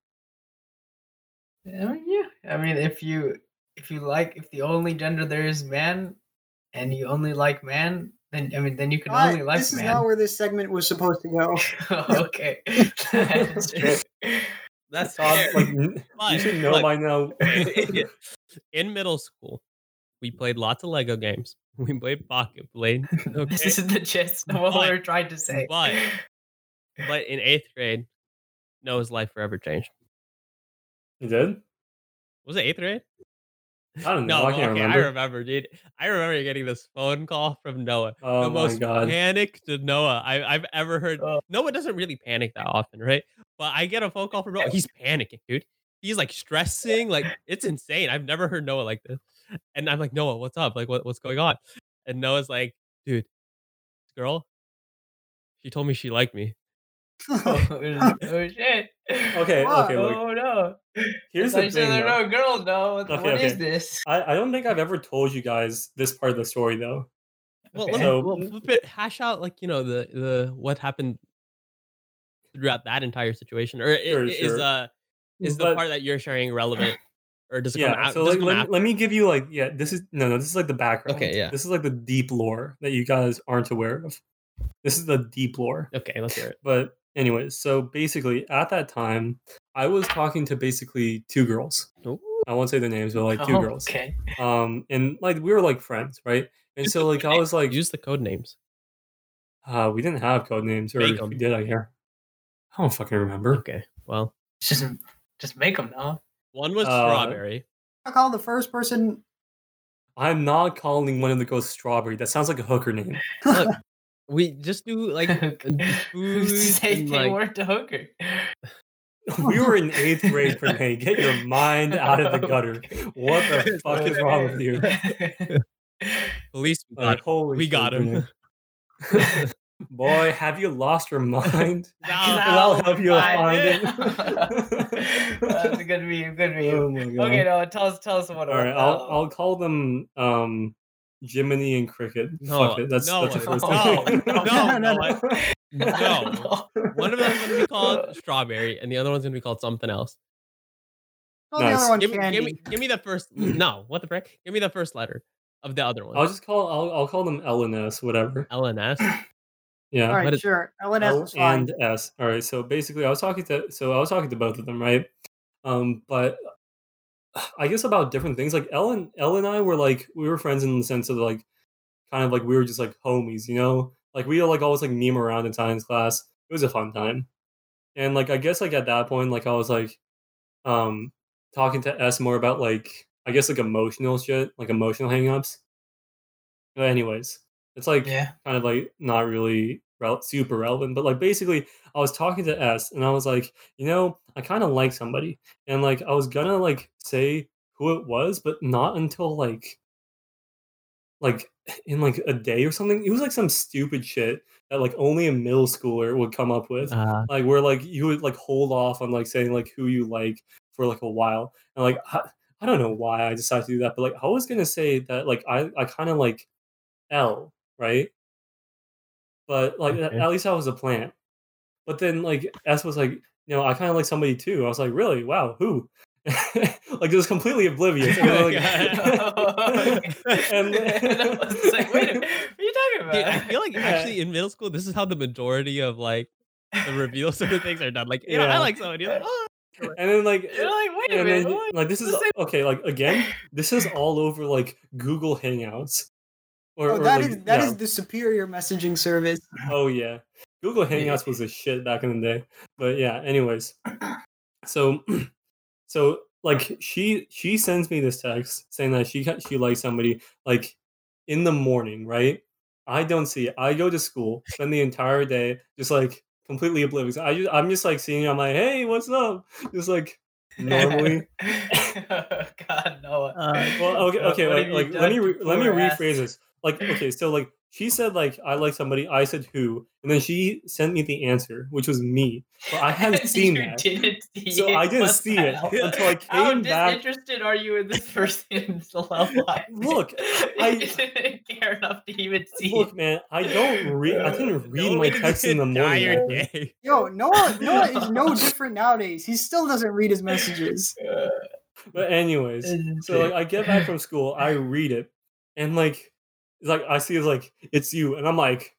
I mean, yeah. I mean, if you if you like if the only gender there is man, and you only like man, then I mean, then you can only like man. this is man. not where this segment was supposed to go. okay, that's. Fair. like you should know by now. in middle school, we played lots of Lego games. We played Pocket Planes. This is the gist of what But- we're trying to say. but- but in eighth grade, Noah's life forever changed. You did? Was it eighth grade? I don't know. No, I can't okay, remember. I remember, dude. I remember getting this phone call from Noah. oh the my most god. panicked to Noah I, I've ever heard. Oh. Noah doesn't really panic that often, right? But I get a phone call from Noah. He's panicking, dude. He's like stressing, like it's insane. I've never heard Noah like this. And I'm like, Noah, what's up? Like, what, what's going on? And Noah's like, dude, girl, she told me she liked me. oh, oh, shit. Okay, Wow. okay, look. Oh no. Here's I the thought you said thing. there though. are no girls. No. What, Okay, what is okay. this? I, I don't think I've ever told you guys this part of the story though. Well, Okay. let So- well, flip hash out like you know the the what happened throughout that entire situation, or Sure, is sure. uh is the But- part that you're sharing relevant, or does it come yeah, out? so like, come let, me, after? let me give you like yeah, this is no no, this is like the background. Okay, yeah. This is like the deep lore that you guys aren't aware of. This is the deep lore. Okay, let's hear it. But anyways, so basically at that time, I was talking to basically two girls. Ooh. I won't say their names, but like two Oh, girls. Okay. Um, and like we were like friends, right? And Use so like I was like, use the code names. uh, we didn't have code names, or Make if we 'em. did, I hear. I don't fucking remember. Okay. Well, Just just make them now. one was Uh, strawberry. I call the first person. I'm not calling one of the girls strawberry. That sounds like a hooker name. Look, we just do like Who's to food say they like weren't a hooker? we were in eighth grade for May. Get your mind out of the gutter. What the fuck is wrong with you? police. We Like, got, holy we got him. Boy, have you lost your mind? No, I'll help you I find did. it. That's a good meme. Good meme. oh. Okay, no, tell us, tell us what. All right, I'll I'll call them um Jiminy and Cricket. No, Fuck it. That's no, that's the first no, thing. no, no, no, no. no. One of them is gonna be called strawberry, and the other one's gonna be called something else. Oh, the other one Give me, candy. give me, give me the first. No, what the frick? Give me the first letter of the other one. I'll just call I'll I'll call them L and S, whatever. L and S. Yeah. All right, what is- sure. LNS L is fine. and S. All right. So basically, I was talking to so I was talking to both of them, right? Um, but I guess about different things. Like and L and I were like we were friends in the sense of like kind of like we were just like homies, you know? Like we like always like meme around in science class. It was a fun time, and like I guess like at that point, like I was like um talking to S more about like I guess like emotional shit, like emotional hangups. But anyways, it's like Yeah. kind of like not really super relevant, but like basically, I was talking to S and I was like, you know, I kind of like somebody, and like I was gonna like say who it was, but not until like like in like a day or something. It was like some stupid shit that like only a middle schooler would come up with, Uh, like where like you would like hold off on like saying like who you like for like a while, and like I, I don't know why I decided to do that, but like I was gonna say that like I I kind of like L right, but like at- Okay. at least that was a plant. But then like S was like, you know, I kind of like somebody too. I was like, really? Wow, who? like it was completely oblivious. And, like, and I was like, wait, a minute, what are you talking dude, I feel like Yeah. actually in middle school, this is how the majority of like the reveal sort of things are done. Like, you know, I like somebody. You're like, oh, and then like You're like, wait a minute. then, like this is okay. Like again, this is all over like Google Hangouts. Or, Oh, or, that like, is that yeah. is the superior messaging service. Oh yeah, Google Hangouts was a shit back in the day. But yeah, anyways, so so like she she sends me this text saying that she got- she likes somebody like in the morning, right? I don't see it. I go to school, spend the entire day just like completely oblivious. I just I'm just like seeing. it, I'm like, hey, what's up? Just like normally. God no. Uh, Well, okay, okay. Like, like let me re- let me poor ass? rephrase this. Like, okay, so like she said like I like somebody. I said who, and then she sent me the answer, which was me. But I hadn't seen that, Didn't see so it? I didn't What see it hell? until I How came back. How disinterested are you in this person's love life? Look, I I- didn't care enough to even see Look, it. man, I don't uh, read. I didn't read no my text in the morning. entire Alfred. day. Yo, Noah Noah is no different nowadays. He still doesn't read his messages. But anyways, so like I get back from school, I read it, and like it's like I see it's like it's you, and I'm like,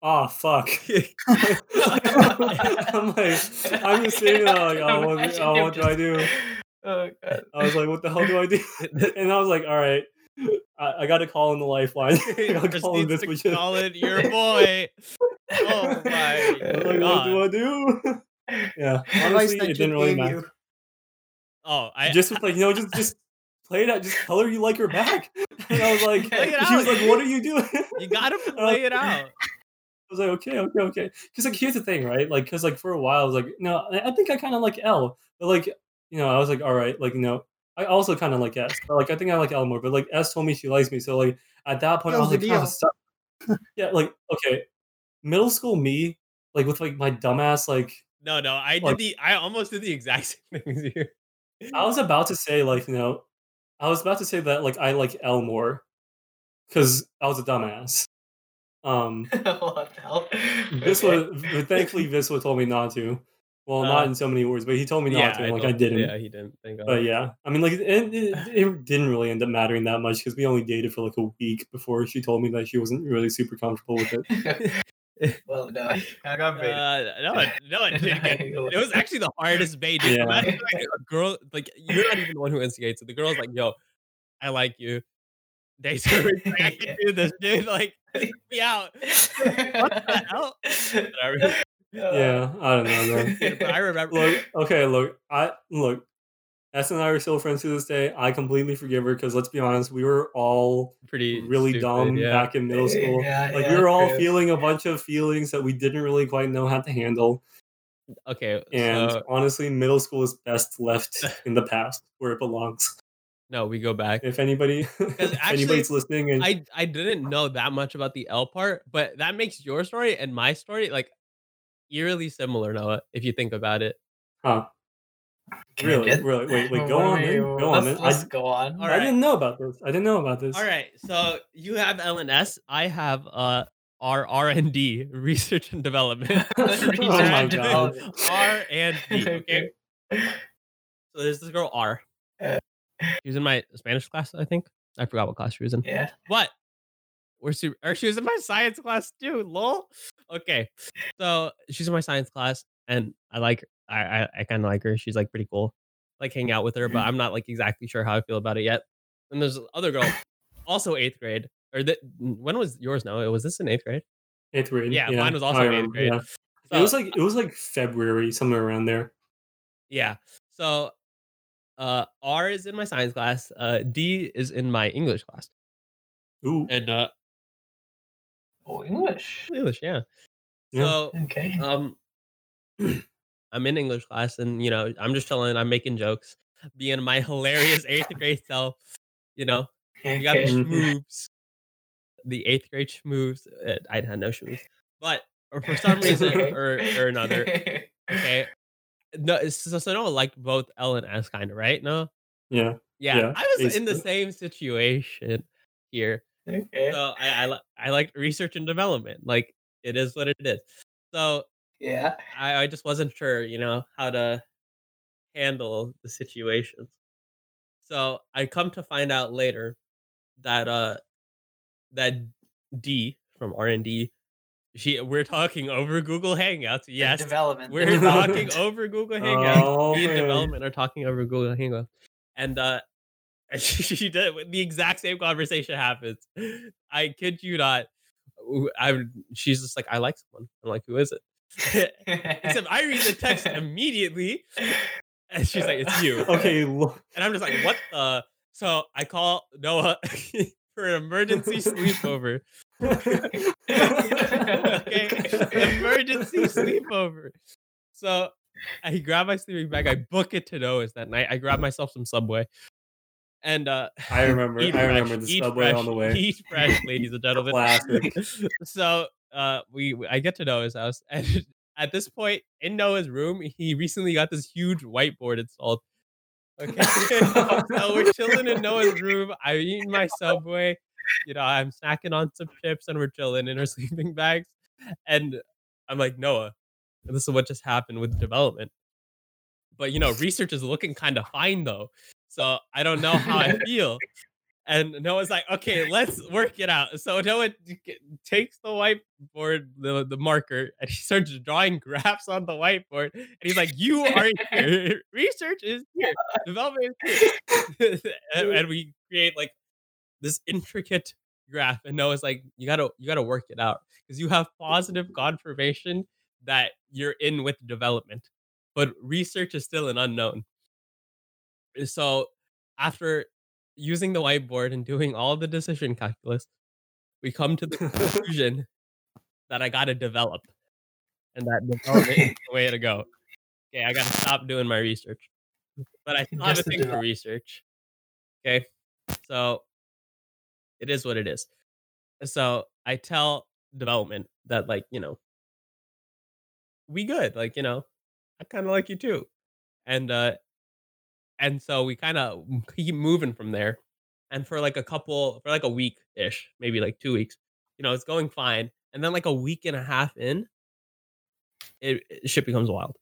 ah, fuck. I'm like, I'm just sitting there like, oh, what, oh, what do I do? Oh god. I was like, what the hell do I do? And I was like, all right, I, I got to call in the lifeline. I got to Just call in needs this to bitch. call it your boy. Oh my I was like, what do I do? yeah, honestly, it didn't really matter. you. Oh, I just was like, you know, just just play it out. Just tell her you like her back. And I was like, Play it she was out. like, what are you doing? you gotta play it out. I was like, okay, okay, okay. Because like, here's the thing, right? Like, because like for a while, I was like, no, I I think I kind of like L, but like, you know, I was like, all right, like, you know, I also kind of like S, but like, I think I like L more. But like, S told me she likes me, so like, at that point, I was Sealed like, the kind deal. of stuck. yeah, like, okay, middle school me, like with like my dumbass, like, No, no, I did the I almost did the exact same thing as you. I was about to say like, you know, I was about to say that like I like L more, because I was a dumbass. Um, what the hell? Viswa, but thankfully Viswa told me not to. Well, not Uh, in so many words, but he told me not yeah, to. and, like I didn't. Yeah, he didn't think of But yeah, I mean, like it, it, it didn't really end up mattering that much because we only dated for like a week before she told me that she wasn't really super comfortable with it. Well, no, I got baited. Uh, no, it- no, it didn't. It was actually the hardest bait. Yeah. Imagine like a girl, like you're not even the one who instigates it. The girl's like, "Yo, I like you." They say, like, "I can do this, dude." Like, me out. What the hell? Whatever. Yeah, I don't know, man. But I remember. look, okay, look, I look. S and I are still friends to this day. I completely forgive her because let's be honest, we were all pretty really stupid, dumb Yeah. back in middle school. Yeah, like yeah, we were all true. feeling a bunch of feelings that we didn't really quite know how to handle. Okay, And so honestly, middle school is best left in the past where it belongs. no, we go back. If anybody, if actually, anybody's listening, and I I didn't know that much about the L part, but that makes your story and my story like eerily similar, Noah. If you think about it. huh, Can I really, get- really, wait, wait, go on, were you- go on, let's, let's I, go on. All I right. didn't know about this. I didn't know about this. All right, so you have L and S. I have uh R R and D, research and development. Research Oh my and God. R and D. Okay. So there's this girl R. Uh. She was in my Spanish class, I think. I forgot what class she was in. Yeah. But we're super, or she was in my science class too. Lol. Okay, so she's in my science class, and I like her. I I, I kind of like her. She's like pretty cool. Like hang out with her, but I'm not like exactly sure how I feel about it yet. And there's other girl, also eighth grade. Or the, when was yours? No, It was this in eighth grade? Eighth grade. Yeah, mine was also I in eighth grade. yeah. it was like it was like February, somewhere around there. Yeah. So uh R is in my science class. Uh D is in my English class. Ooh, And uh Oh, English. English, yeah. Yeah. So Okay. um I'm in English class and you know, I'm just chilling, I'm making jokes, being my hilarious eighth grade self, you know. You got the schmoobs. The eighth grade schmoobs. Uh, I had no schmoobs. But or for some reason or, or another, okay. No, so, so no, like both L and S kind of, right? No? yeah. Yeah, Yeah, I was in the same situation here. okay. So I I, I like research and development. Like it is what it is. So Yeah. I, I just wasn't sure, you know, how to handle the situations. So I come to find out later that uh that D from R and D, she we're talking over Google Hangouts. The Yes, Development. we're talking over Google Hangouts. Oh, Me and development are talking over Google Hangouts, and uh, she, she did the exact same conversation happens. I kid you not. I'm. she's just like, I like someone. I'm like, who is it? Except I read the text immediately, and she's like, it's you. Okay, look. And I'm just like, what the? So I call Noah for an emergency sleepover. okay, emergency sleepover. So I grab my sleeping bag. I book it to Noah's that night. I grab myself some Subway, and uh, I remember. eat I fresh, remember the subway fresh, on the way. Eat fresh, ladies and gentlemen. Classic. so uh, we I get to Noah's house, and at this point in Noah's room, he recently got this huge whiteboard installed. Okay, so we're chilling in Noah's room. I'm eating my Subway. You know, I'm snacking on some chips, and we're chilling in our sleeping bags. And I'm like, Noah, this is what just happened with development. But you know, research is looking kind of fine though. So I don't know how I feel. And Noah's like, okay, let's work it out. So Noah takes the whiteboard, the, the marker, and he starts drawing graphs on the whiteboard. And he's like, you are here. Research is here. Development is here. and, and we create like this intricate graph. And Noah's like, you gotta, you gotta work it out. Because you have positive confirmation that you're in with development. But research is still an unknown. So after using the whiteboard and doing all the decision calculus, we come to the conclusion that I got to develop, and that development is the way to go. Okay, I got to stop doing my research, but I still have a thing for research. Okay, so it is what it is. So I tell development that, like, you know, we good, like, you know, I kind of like you too, and uh, and so we kind of keep moving from there. And for like a couple, for like a week ish, maybe like two weeks, you know, it's going fine. And then like a week and a half in, it, it shit becomes wild.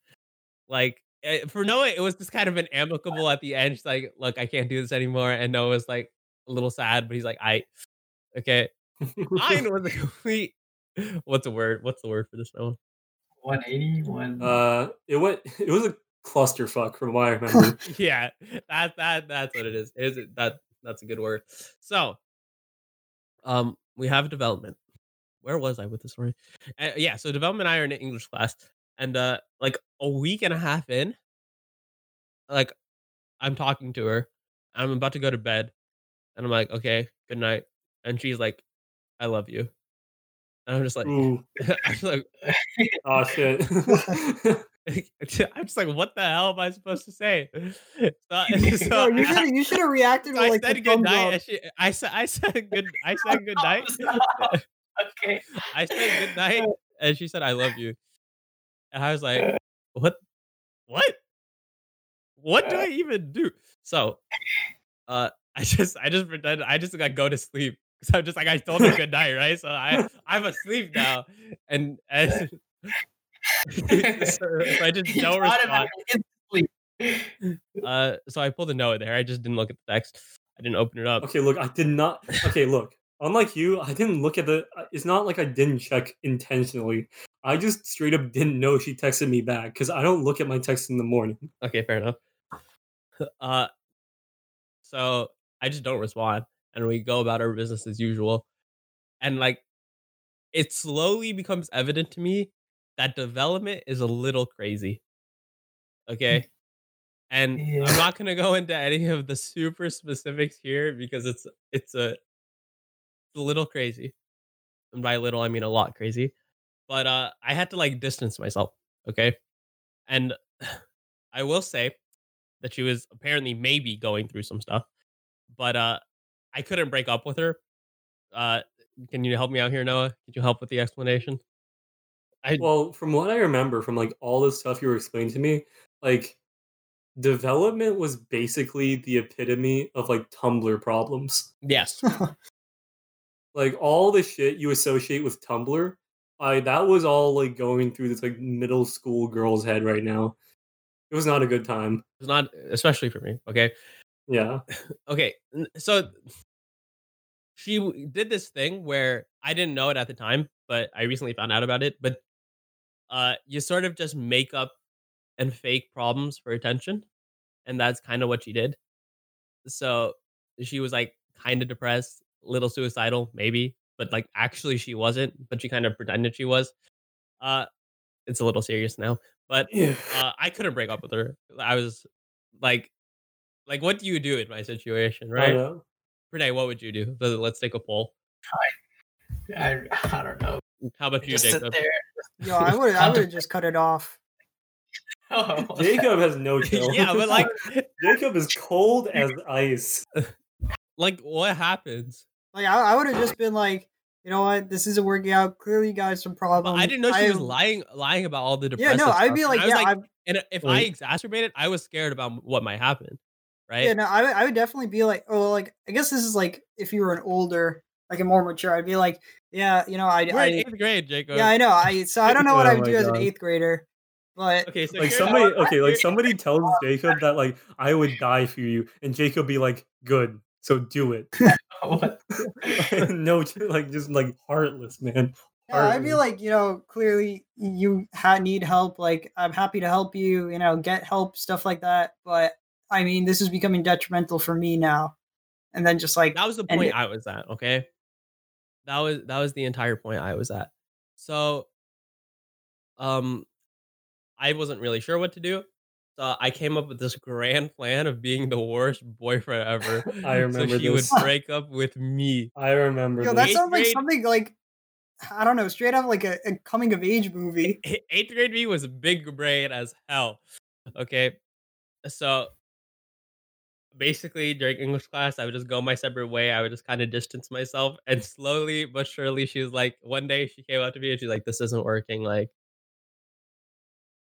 Like eh, for Noah, it was just kind of an amicable at the end. She's like, "Look, I can't do this anymore." And Noah was like a little sad, but he's like, "I, okay." Mine was a complete What's the word? What's the word for this one? 180, one. Uh, it went. It was a clusterfuck from what I remember. yeah, that that that's what it is. Is it that that's a good word. So, um, we have development. Where was I with the story? Uh, yeah, so development and I are in an English class, and uh, like a week and a half in, like I'm talking to her, I'm about to go to bed, and I'm like, okay, good night, and she's like, I love you, and I'm just like, I'm just like, oh shit. I'm just like, what the hell am I supposed to say? So, so you should you should have reacted I like said good night. up. And she, I said, I said good. I said good night. okay. I said good night, and she said I love you. And I was like, what? What? What do I even do? So, uh, I just, I just pretend, I just like go to sleep. So I'm just like, I told her good night, right? So I, I'm asleep now, and and so, I just don't taught him how respond. to get to sleep. Uh, so I pulled a note there. I just didn't look at the text. I didn't open it up. okay, look, I did not. Okay, look. Unlike you, I didn't look at the. uh, It's not like I didn't check intentionally. I just straight up didn't know she texted me back because I don't look at my text in the morning. Okay, fair enough. Uh, so I just don't respond, and we go about our business as usual. And like, it slowly becomes evident to me that development is a little crazy. Okay, and Yeah. I'm not gonna go into any of the super specifics here because it's it's a it's a little crazy, and by little I mean a lot crazy. But uh, I had to like distance myself. Okay, and I will say that she was apparently maybe going through some stuff, but uh, I couldn't break up with her. Uh, can you help me out here, Noah? Could you help with the explanation? I Well, from what I remember from like all the stuff you were explaining to me, like development was basically the epitome of like Tumblr problems. yes, Like all the shit you associate with Tumblr, I that was all like going through this like middle school girl's head right now. It was not a good time. it's not especially for me. Okay, Yeah. okay. So she did this thing where I didn't know it at the time, but I recently found out about it. But uh, you sort of just make up and fake problems for attention, and that's kind of what she did. So she was like kind of depressed, little suicidal, maybe, but like actually she wasn't, but she kind of pretended she was. Uh, it's a little serious now, but uh, I couldn't break up with her. I was like, like, what do you do in my situation, I right? know. Renee, what would you do? Let's take a poll. I, I don't know. How about you, Just sit there. Yo, I would I would have just cut it off. Oh, Jacob has no chill. yeah, but like, Jacob is cold as ice. like, what happens? Like I, I would have just been like, you know what, this isn't working out. Clearly, you guys some But problems. I didn't know she was lying, lying about all the depression. Yeah, depressive. no, I'd be like, And yeah, like, I, and if I exacerbated, I was scared about what might happen, right? yeah, no, I, would- I would definitely be like, oh, like I guess this is like if you were an older, like a more mature, I'd be like, yeah, you know, I, We're in I eighth grade, Jacob. yeah, I know, I so I don't know what Oh I would my do as an eighth grader, but Okay, so Like somebody, how- okay, like somebody tells Jacob that like I would die for you, and Jacob be like, "Good, so do it." no, like just like heartless, man. Yeah, I'd be like, you know, clearly you ha- need help. Like, I'm happy to help you, you know, get help, stuff like that. But I mean, this is becoming detrimental for me now. And then just like, that was the point I was at. Okay, that was that was the entire point I was at. So, um, I wasn't really sure what to do. So I came up with this grand plan of being the worst boyfriend ever. I remember so she this. would break up with me. I remember yo, this. that sounds like grade- something like, I don't know, straight out like a, a coming of age movie. Eighth grade me was a big brain as hell. Okay, so basically during English class, I would just go my separate way. I would just kind of distance myself, and slowly but surely, she was like, one day she came up to me and she's like, "This isn't working. Like,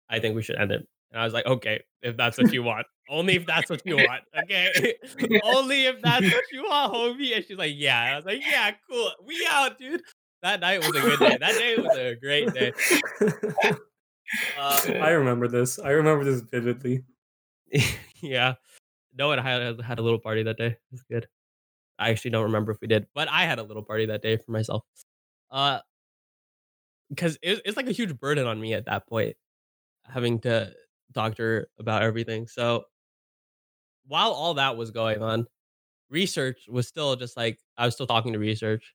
I think we should end it." And I was like, "Okay, if that's what you want, only if that's what you want. Okay, only if that's what you want, homie." And she's like, "Yeah." And I was like, "Yeah, cool. We out, dude." That night was a good day. That day was a great day. Uh, I remember this. I remember this vividly. yeah. No one had had a little party that day. It was good. I actually don't remember if we did, but I had a little party that day for myself. Uh because it, it's like a huge burden on me at that point, having to talk to about everything. So while all that was going on, research was still just like I was still talking to research,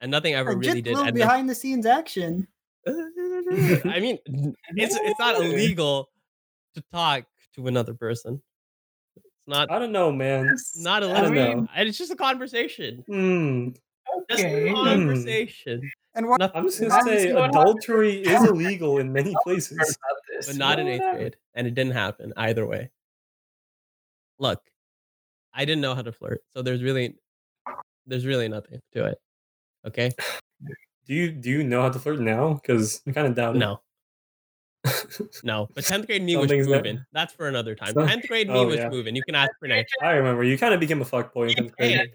and nothing ever really did end up behind the scenes action. I mean, it's it's not illegal to talk to another person. It's not I don't know, man. not I illegal. don't know. And It's just a conversation. Hmm. Just Okay. a conversation. And what? Nothing, I'm just gonna say what adultery is illegal in many places. but not in eighth grade, and it didn't happen either way. Look, I didn't know how to flirt, so there's really, there's really nothing to it. Okay, Do you do you know how to flirt now? Because I kind of doubt it. no, no. But tenth grade me was Something's not- moving. That's for another time. Some- Tenth grade me oh, was yeah. moving. You can ask for next. I remember you kind of became a fuckboy in tenth grade.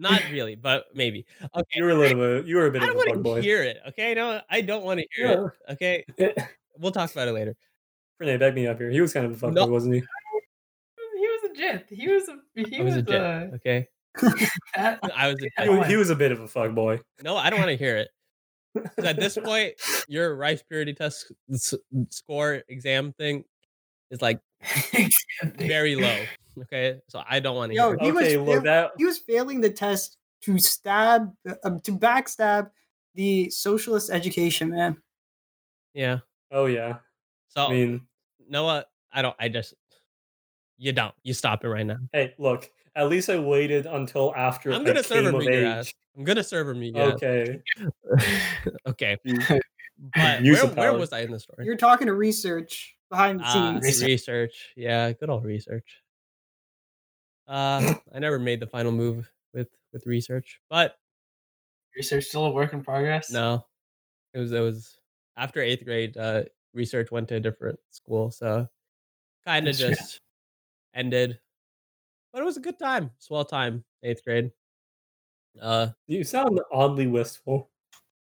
Not really, but maybe. Okay, You were a little bit. You were a bit I of don't a want to fuckboy. hear it. Okay, no, I don't want to hear Yeah. it. Okay, we'll talk about it later. Renee, back me up here. He was kind of a fuckboy, No. wasn't he? He was a gent. He was a. He I was a uh, jet. Okay, I was a He, jet. wa- he was a bit of a fuckboy. No, I don't want to hear it. 'Cause at this point, your rice purity test s- score exam thing is like very low. Okay, so I don't want to Yo, hear. He was okay, fail- well that He was failing the test to stab, um, to backstab the socialist education man. Yeah. Oh yeah. So I mean, Noah, I don't. I just you don't. You stop it right now. hey, look. At least I waited until after I'm gonna serve came him your ass. I'm gonna serve him your ass. Okay. okay. But where, where was I in the story? You're talking to research behind the Ah, scenes. Research. research. Yeah, good old research. Uh, I never made the final move with with research, but Research still a work in progress. no, it was it was after eighth grade. Uh, research went to a different school, so kind of That's fair. just ended. But it was a good time, swell time, eighth grade. Uh, You sound oddly wistful.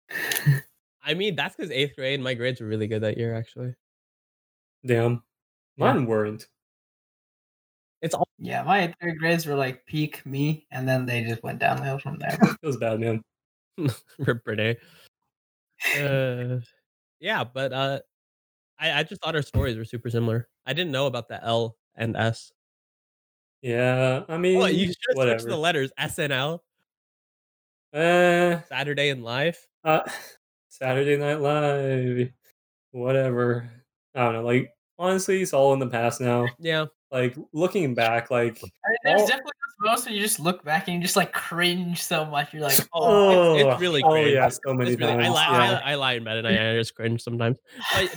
I mean that's because eighth grade, my grades were really good that year. Actually, Damn. Yeah. Mine weren't. it's all Yeah, my third grades were like peak me, and then they just went downhill from there. It was bad, man. Rip Renee. Uh, yeah, but uh, I I just thought our stories were super similar. I didn't know about the L and S. Yeah, I mean, you should have switched whatever. the letters SNL, Uh, Saturday in Life. uh, Saturday Night Live, whatever. I don't know. Like, honestly, it's all in the past now. Yeah, Like, looking back, like, there's all- definitely moments when you just look back and you just like cringe so much. You're like, oh, oh, it's- it's oh, really oh cringe. yeah, so many really, I, times. lie, yeah. I, I lie in bed and I, I just cringe sometimes.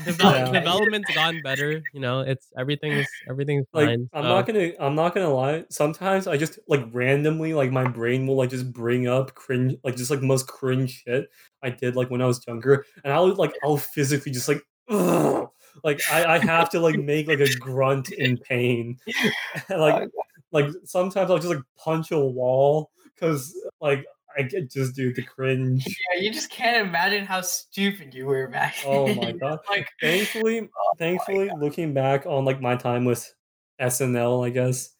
Develop, Yeah. development's gone better. You know, it's everything's everything's like fine. I'm so- not gonna I'm not gonna lie. Sometimes I just like randomly like my brain will like just bring up cringe like just like most cringe shit I did like when I was younger, and I'll like I'll physically just like ugh, like I, I have to like make like a grunt in pain, And, like oh, like sometimes I'll just like punch a wall because like I get just do the cringe. yeah, you just can't imagine how stupid you were back. Oh my god! like, thankfully, thankfully, looking back on like my time with SNL, I guess.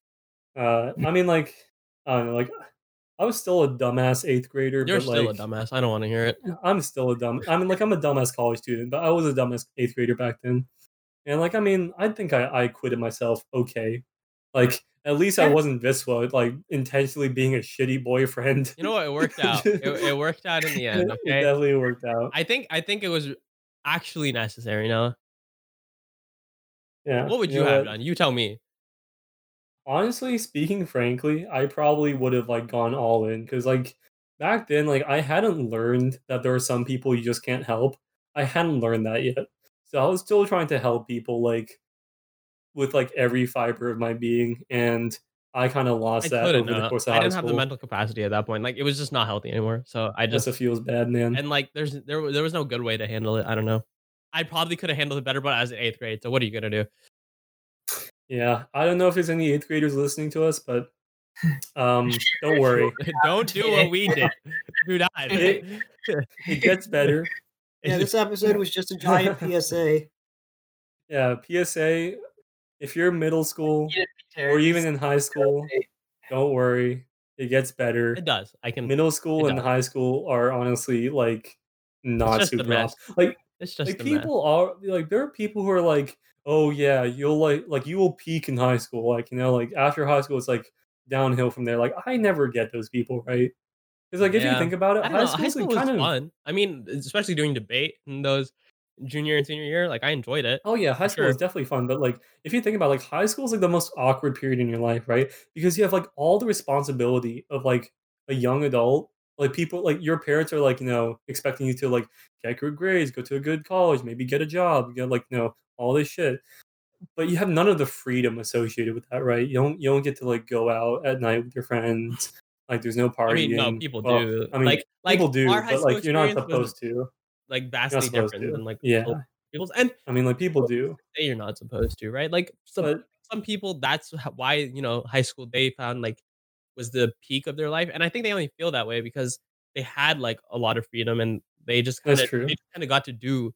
Uh, I mean, like, I don't know, like, I was still a dumbass eighth grader. You're but, still like, a dumbass. I don't want to hear it. I'm still a dumb. I mean, like, I'm a dumbass college student, but I was a dumbass eighth grader back then. And like, I mean, I think I I acquitted myself okay. Like, at least I eh. wasn't Viswa, like intentionally being a shitty boyfriend. You know what? It worked out. it, it worked out in the end. it definitely worked out. I think I think it was actually necessary. No, Yeah. what would you, know have what? done? You tell me. honestly speaking frankly i probably would have like gone all in because like back then like i hadn't learned that there are some people you just can't help i hadn't learned that yet so i was still trying to help people like with like every fiber of my being and i kind of I lost that over couldn't. the uh, course of I high didn't have the mental capacity at that point. Like it was just not healthy anymore. So I just just feels bad man and like there's there there was no good way to handle it. I don't know. I probably could have handled it better, but I was in eighth grade. So what are you gonna do? yeah i don't know if there's any eighth graders listening to us but um don't worry don't do what we did. Do not. It- it gets better Yeah, this episode was just a giant PSA. yeah psa if you're middle school or even in high school, don't worry, it gets better. It does. I can. Middle school and does. high school are honestly like not just a super mess. off. Like It's just like a mess. people are like there are people who are like oh yeah you'll like like you will peak in high school like you know like after high school it's like downhill from there like i never get those people right because like if you think about it I high know. school High is school like, was kind of fun. I mean, especially doing debate and those junior and senior year. Like I enjoyed it. oh yeah high school is definitely fun but like if you think about like high school is like the most awkward period in your life right because you have like all the responsibility of like a young adult like people like your parents are like you know expecting you to like get good grades go to a good college maybe get a job get like you know all this shit but you have none of the freedom associated with that, right? You don't you don't get to like go out at night with your friends. Like there's no I partying. mean, no, people Well, do. I mean, like, like people do, but like you're not experience was, supposed to. Like You're vastly different to. than like Yeah, other people's. And I mean, like people do, say you're not supposed to, right? Like some but some people, that's why you know high school they found like was the peak of their life, and I think they only feel that way because they had like a lot of freedom and they just kind of kind of got to do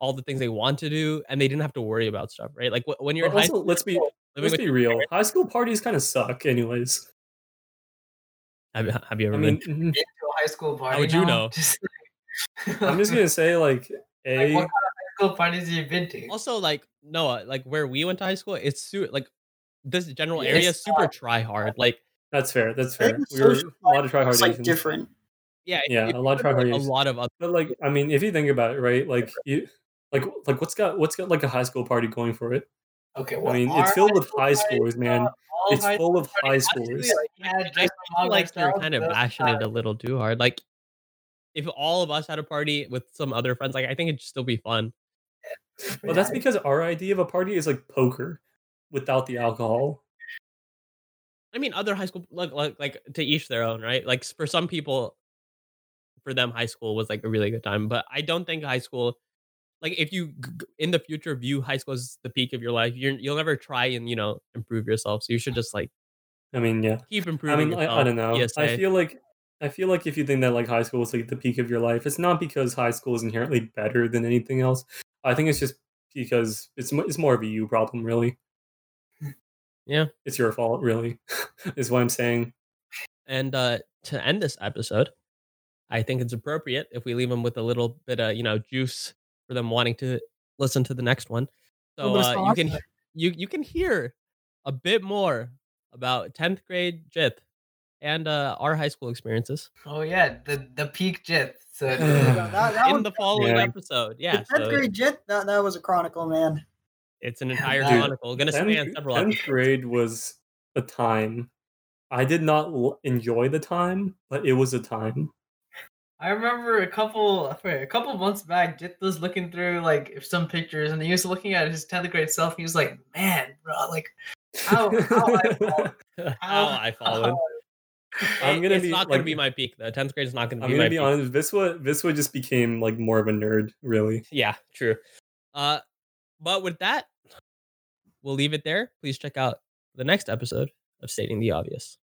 all the things they want to do, and they didn't have to worry about stuff, right? Like when you're But in high also, school, let's be let's be real. parents. High school parties kind of suck, anyways. Have, you- have you ever I been? mean, mhm, Into a high school party. would you now? know? Just, I'm just gonna say like like, a what kind of high school parties have you been to? Also, like Noah, like where we went to high school, it's su- like this general Yeah, area it's is super try hard. Like that's fair. That's fair. We were a lot of try hard It's like Asians. different. yeah, Yeah, if a lot of try hard like, a lot of other But like, I mean, if you think about it, right? Like you, like like what's got what's got like a high school party going for it? Okay, I mean, it's filled high with high party, schoolers, man. It's high full of high parties, schoolers. honestly, like, we had I just feel like you're kind of bashing it a little too hard. Like if all of us had a party with some other friends, like I think it'd still be fun. Well, that's because our idea of a party is like poker without the alcohol. I mean, other high school like like like to each their own, right? Like for some people, for them, high school was like a really good time. But I don't think high school, like if you g- g- in the future view high school as the peak of your life, you're you'll never try and you know improve yourself. So you should just like I mean, yeah. keep I improving mean, I, yourself. I don't know. Yes, I feel like I feel like if you think that like high school is like the peak of your life, it's not because high school is inherently better than anything else. I think it's just because it's it's more of a you problem, really. Yeah. It's your fault, really, is what I'm saying. And uh, to end this episode, I think it's appropriate if we leave them with a little bit of you know juice for them wanting to listen to the next one. So Little bit of uh, you can you you can hear a bit more about tenth grade Jett and uh, our high school experiences Oh yeah, the the peak Jett. So that, that in one, the following Yeah. episode. Yeah, the tenth so grade Jett, that, that was a chronicle, man. it's an entire Dude, chronicle. Gonna span Tenth several tenth episodes. grade was a time. I did not l- enjoy the time, but it was a time. I remember a couple I a couple months back, Jett was looking through like some pictures, and he was looking at his tenth grade self. He was like, "Man, bro, like how how I fallen, How I followed. I'm gonna it's be, not gonna be my peak though. Tenth grade is not gonna be. I'm be gonna be peak. honest. Viswa Viswa just became like more of a nerd, really. Yeah, true. Uh, but with that, we'll leave it there. Please check out the next episode of Stating the Obvious.